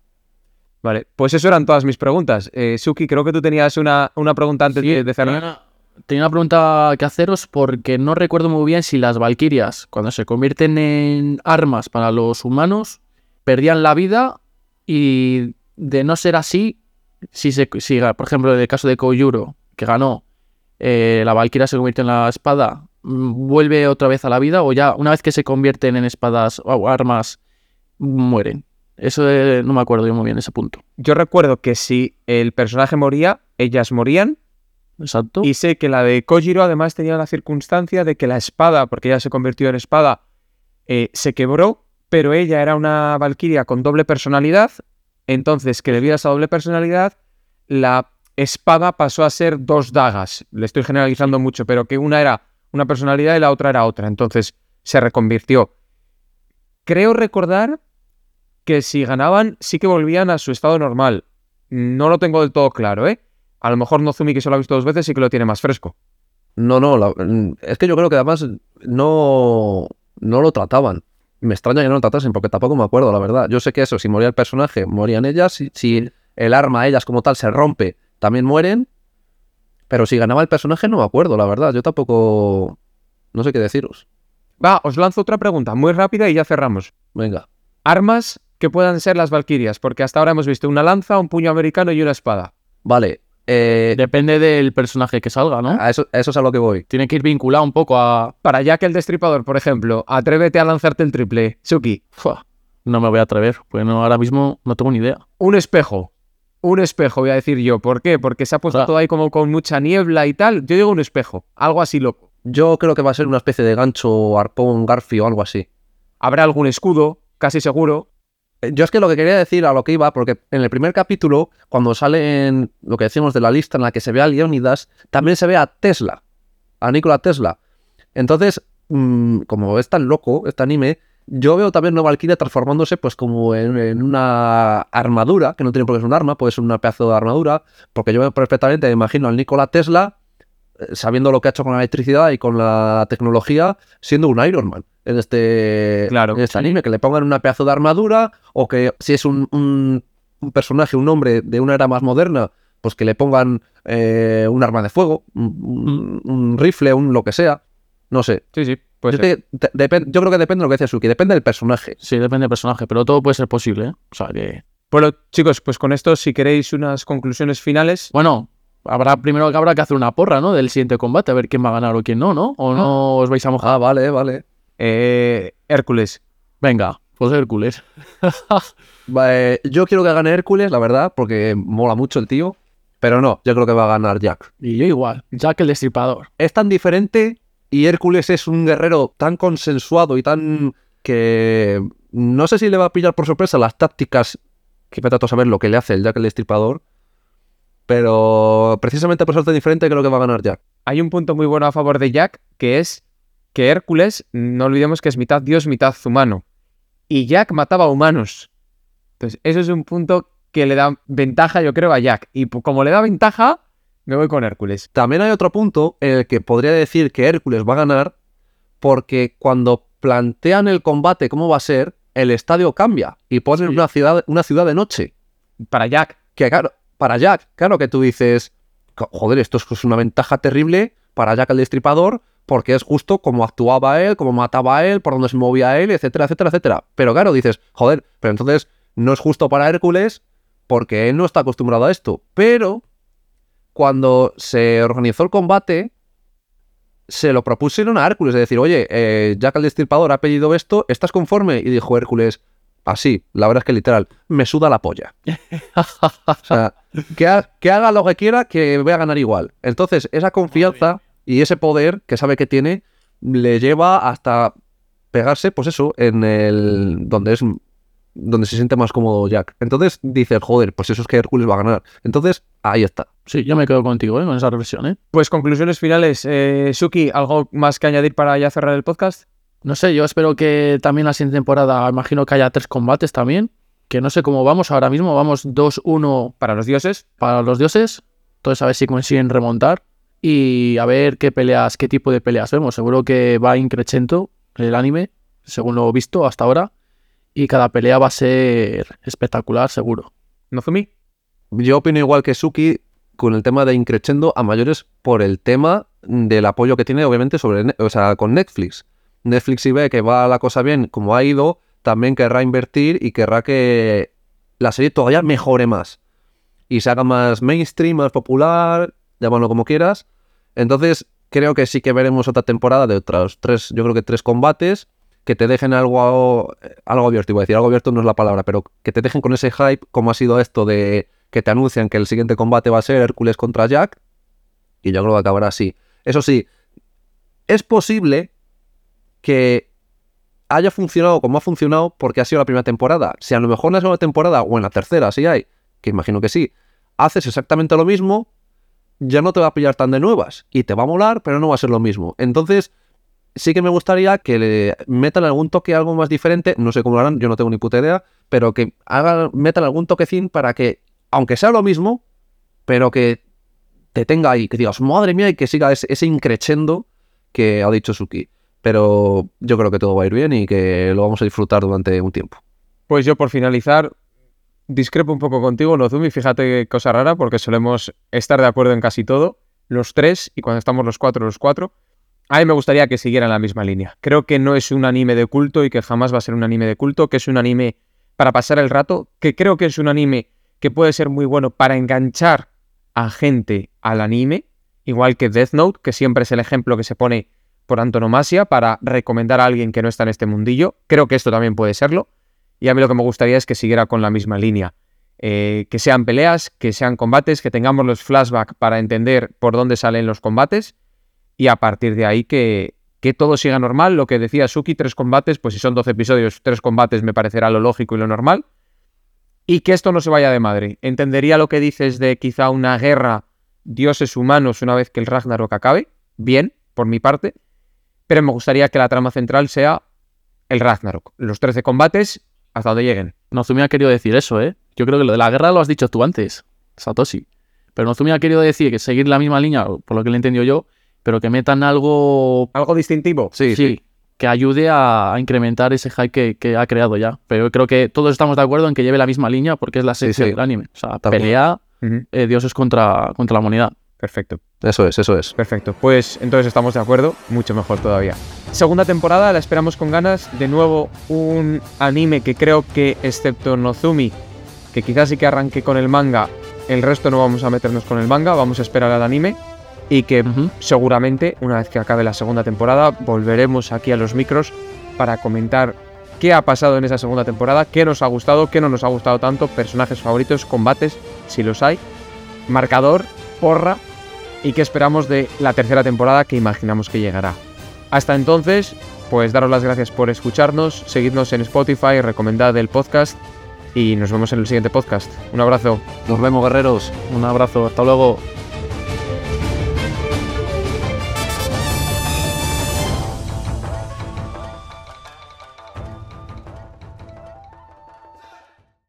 S1: Vale, pues eso eran todas mis preguntas. Eh, Suki, creo que tú tenías una, una pregunta antes
S3: Sí,
S1: de, de cerrar.
S3: Tenía una- pregunta que haceros porque no recuerdo muy bien si las valquirias, cuando se convierten en armas para los humanos, perdían la vida y de no ser así, si, se, si por ejemplo, en el caso de Koyuro, que ganó, eh, la valquiria se convierte en la espada, mm, vuelve otra vez a la vida o ya una vez que se convierten en espadas o armas, mueren. Eso eh, no me acuerdo yo muy bien ese punto.
S1: Yo recuerdo que si el personaje moría, ellas morían.
S3: Exacto.
S1: Y sé que la de Kojiro además tenía la circunstancia de que la espada, porque ella se convirtió en espada, eh, se quebró, pero ella era una valquiria con doble personalidad. Entonces, que debido a esa doble personalidad, la espada pasó a ser dos dagas. Le estoy generalizando mucho, pero que una era una personalidad y la otra era otra. Entonces, se reconvirtió. Creo recordar que si ganaban, sí que volvían a su estado normal. No lo tengo del todo claro, ¿eh? A lo mejor Nozumi, que solo ha visto dos veces, sí que lo tiene más fresco.
S2: No, no, la- mm, es que yo creo que además no, no lo trataban. Me extraña que no lo tratasen porque tampoco me acuerdo, la verdad. Yo sé que eso, si moría el personaje, morían ellas. Si, si el arma, ellas como tal, se rompe, también mueren. Pero si ganaba el personaje, no me acuerdo, la verdad. Yo tampoco... No sé qué deciros.
S1: Va, os lanzo otra pregunta muy rápida y ya cerramos.
S2: Venga.
S1: Armas que puedan ser las valquirias, porque hasta ahora hemos visto una lanza, un puño americano y una espada.
S2: Vale. Eh,
S3: Depende del personaje que salga, ¿no?
S2: a, eso, a eso es a lo que voy.
S3: Tiene que ir vinculado un poco a.
S1: Para Jack el Destripador, por ejemplo, atrévete a lanzarte el triple. Suki,
S3: Fua, no me voy a atrever, porque no, ahora mismo no tengo ni idea.
S1: un espejo. Un espejo, voy a decir yo. ¿Por qué? Porque se ha puesto todo ahí como con mucha niebla y tal. Yo digo un espejo, algo así loco.
S2: Yo creo que va a ser una especie de gancho, arpón, garfi o algo así.
S1: Habrá algún escudo, casi seguro.
S2: Eh, Yo es que lo que quería decir a lo que iba, porque en el primer capítulo, cuando salen lo que decimos de la lista en la que se ve a Leónidas, también se ve a Tesla, a Nikola Tesla. Entonces, mm, como es tan loco este anime, yo veo también a Valkyria transformándose pues como en, una armadura, que no tiene por qué ser un arma, puede ser una pedazo de armadura, porque yo perfectamente me imagino al Nikola Tesla sabiendo lo que ha hecho con la electricidad y con la tecnología, siendo un Iron Man en este,
S1: Claro,
S2: en este
S1: sí.
S2: anime, que le pongan una pedazo de armadura, o que si es un, un- un personaje, un hombre de una era más moderna, pues que le pongan eh, un arma de fuego, un, un- rifle, un lo que sea. No sé.
S1: Sí, sí. Pues
S2: yo, te- te- depen- yo creo que depende de lo que decía Suki, depende del personaje.
S3: Sí, depende del personaje, pero todo puede ser posible, ¿eh? O sea que.
S1: Bueno, chicos, pues con esto, si queréis unas conclusiones finales.
S3: Bueno, habrá primero que habrá que hacer una porra, ¿no? Del siguiente combate, a ver quién va a ganar o quién no, ¿no? O no os vais a mojar.
S2: Ah, vale, vale.
S1: Eh, Hércules.
S3: Venga, pues Hércules.
S2: Eh, yo quiero que gane Hércules, la verdad, porque mola mucho el tío. Pero no, yo creo que va a ganar Jack.
S3: Y yo igual, Jack el Destripador.
S2: Es tan diferente y Hércules es un guerrero tan consensuado y tan que no sé si le va a pillar por sorpresa las tácticas que me trato de saber lo que le hace el Jack el Destripador. Pero precisamente por ser tan diferente creo que va a ganar Jack.
S1: Hay un punto muy bueno a favor de Jack, que es que Hércules, no olvidemos que es mitad dios, mitad humano. Y Jack mataba humanos. Entonces, eso es un punto que le da ventaja, yo creo, a Jack. Y como le da ventaja, me voy con Hércules.
S2: También hay otro punto en el que podría decir que Hércules va a ganar porque cuando plantean el combate cómo va a ser, el estadio cambia y ponen
S3: Sí.
S2: una, ciudad, una ciudad de noche.
S1: Para Jack,
S2: Que claro, para Jack, claro que tú dices, "Co- joder, esto es una ventaja terrible para Jack el Destripador porque es justo como actuaba él, cómo mataba a él, por dónde se movía él, etcétera, etcétera, etcétera. Pero claro, dices, joder, pero entonces no es justo para Hércules porque él no está acostumbrado a esto. Pero cuando se organizó el combate, se lo propusieron a Hércules, de decir, oye, eh, Jack el Destripador ha pedido esto, ¿estás conforme? Y dijo Hércules, así, la verdad es que literal, me suda la polla. o sea, que, ha- que haga lo que quiera, que voy a ganar igual. Entonces, esa confianza y ese poder que sabe que tiene, le lleva hasta pegarse, pues eso, en el. donde es. donde se siente más cómodo Jack. Entonces dice, joder, pues eso es que Hércules va a ganar. Entonces, ahí está.
S3: Sí, yo me quedo contigo, ¿eh? Con esa reflexión, ¿eh?
S1: Pues conclusiones finales. Eh, Suki, ¿algo más que añadir para ya cerrar el podcast?
S3: No sé, yo espero que también la siguiente temporada, imagino que haya tres combates también. Que no sé cómo vamos ahora mismo, vamos 2-1
S1: Para los dioses.
S3: para los dioses. Entonces a ver si consiguen remontar. Y a ver qué peleas, qué tipo de peleas vemos. Seguro que va increchento el anime, según lo he visto hasta ahora. Y cada pelea va a ser espectacular, seguro.
S1: Nozumi.
S2: Yo opino igual que Suki con el tema de Increchendo a mayores por el tema del apoyo que tiene, obviamente, sobre, o sea, con Netflix. Netflix si ve que va la cosa bien como ha ido, también querrá invertir y querrá que la serie todavía mejore más. Y se haga más mainstream, más popular, llámalo como quieras. Entonces, creo que sí que veremos otra temporada de otros tres, yo creo que tres combates que te dejen algo, algo abierto. Iba a decir, algo abierto no es la palabra, pero que te dejen con ese hype, como ha sido esto de que te anuncian que el siguiente combate va a ser Hércules contra Jack. Y yo creo que acabará así. Eso sí, es posible que haya funcionado como ha funcionado porque ha sido la primera temporada. Si a lo mejor en la segunda temporada o en la tercera, si hay, que imagino que sí, haces exactamente lo mismo, ya no te va a pillar tan de nuevas. Y te va a molar, pero no va a ser lo mismo. Entonces, sí que me gustaría que le metan algún toque algo más diferente. No sé cómo lo harán, yo no tengo ni puta idea. Pero que hagan, metan algún toquecín para que, aunque sea lo mismo, pero que te tenga ahí, que digas, madre mía, y que siga ese, ese increchendo que ha dicho Suki. Pero yo creo que todo va a ir bien y que lo vamos a disfrutar durante un tiempo.
S1: Pues yo por finalizar, discrepo un poco contigo, Nozumi. Fíjate qué cosa rara, porque solemos estar de acuerdo en casi todo, los tres, y cuando estamos los cuatro, los cuatro. A mí me gustaría que siguieran la misma línea. Creo que no es un anime de culto y que jamás va a ser un anime de culto, que es un anime para pasar el rato, que creo que es un anime que puede ser muy bueno para enganchar a gente al anime, igual que Death Note, que siempre es el ejemplo que se pone por antonomasia para recomendar a alguien que no está en este mundillo. Creo que esto también puede serlo. Y a mí lo que me gustaría es que siguiera con la misma línea. Eh, que sean peleas, que sean combates, que tengamos los flashbacks para entender por dónde salen los combates. Y a partir de ahí que, que todo siga normal. Lo que decía Suki, tres combates, pues si son 12 episodios, tres combates me parecerá lo lógico y lo normal. Y que esto no se vaya de madre. Entendería lo que dices de quizá una guerra dioses humanos una vez que el Ragnarok acabe. Bien, por mi parte. Pero me gustaría que la trama central sea el Ragnarok. Los 13 combates hasta donde lleguen.
S3: Nozumi ha querido decir eso, ¿eh? Yo creo que lo de la guerra lo has dicho tú antes, Satoshi. Pero Nozumi ha querido decir que seguir la misma línea, por lo que le he entendido yo, pero que metan algo,
S1: ¿Algo distintivo?
S2: Sí, sí.
S3: que ayude a, a incrementar ese hype que, que ha creado ya. Pero yo creo que todos estamos de acuerdo en que lleve la misma línea porque es la
S2: Sí,
S3: esencia
S2: sí.
S3: del anime. O sea, pelea eh, dioses contra, contra la humanidad.
S1: Perfecto.
S2: Eso es, eso es.
S1: Perfecto, pues entonces estamos de acuerdo, mucho mejor todavía. Segunda temporada, la esperamos con ganas. De nuevo, un anime que creo que, excepto Nozumi, que quizás sí que arranque con el manga, el resto no vamos a meternos con el manga, vamos a esperar al anime. Y que seguramente, una vez que acabe la segunda temporada, volveremos aquí a los micros para comentar qué ha pasado en esa segunda temporada, qué nos ha gustado, qué no nos ha gustado tanto, personajes favoritos, combates, si los hay, marcador, porra y qué esperamos de la tercera temporada que imaginamos que llegará. Hasta entonces, pues daros las gracias por escucharnos, seguidnos en Spotify, recomendad el podcast y nos vemos en el siguiente podcast. Un abrazo.
S2: Nos vemos, guerreros.
S3: Un abrazo, hasta luego.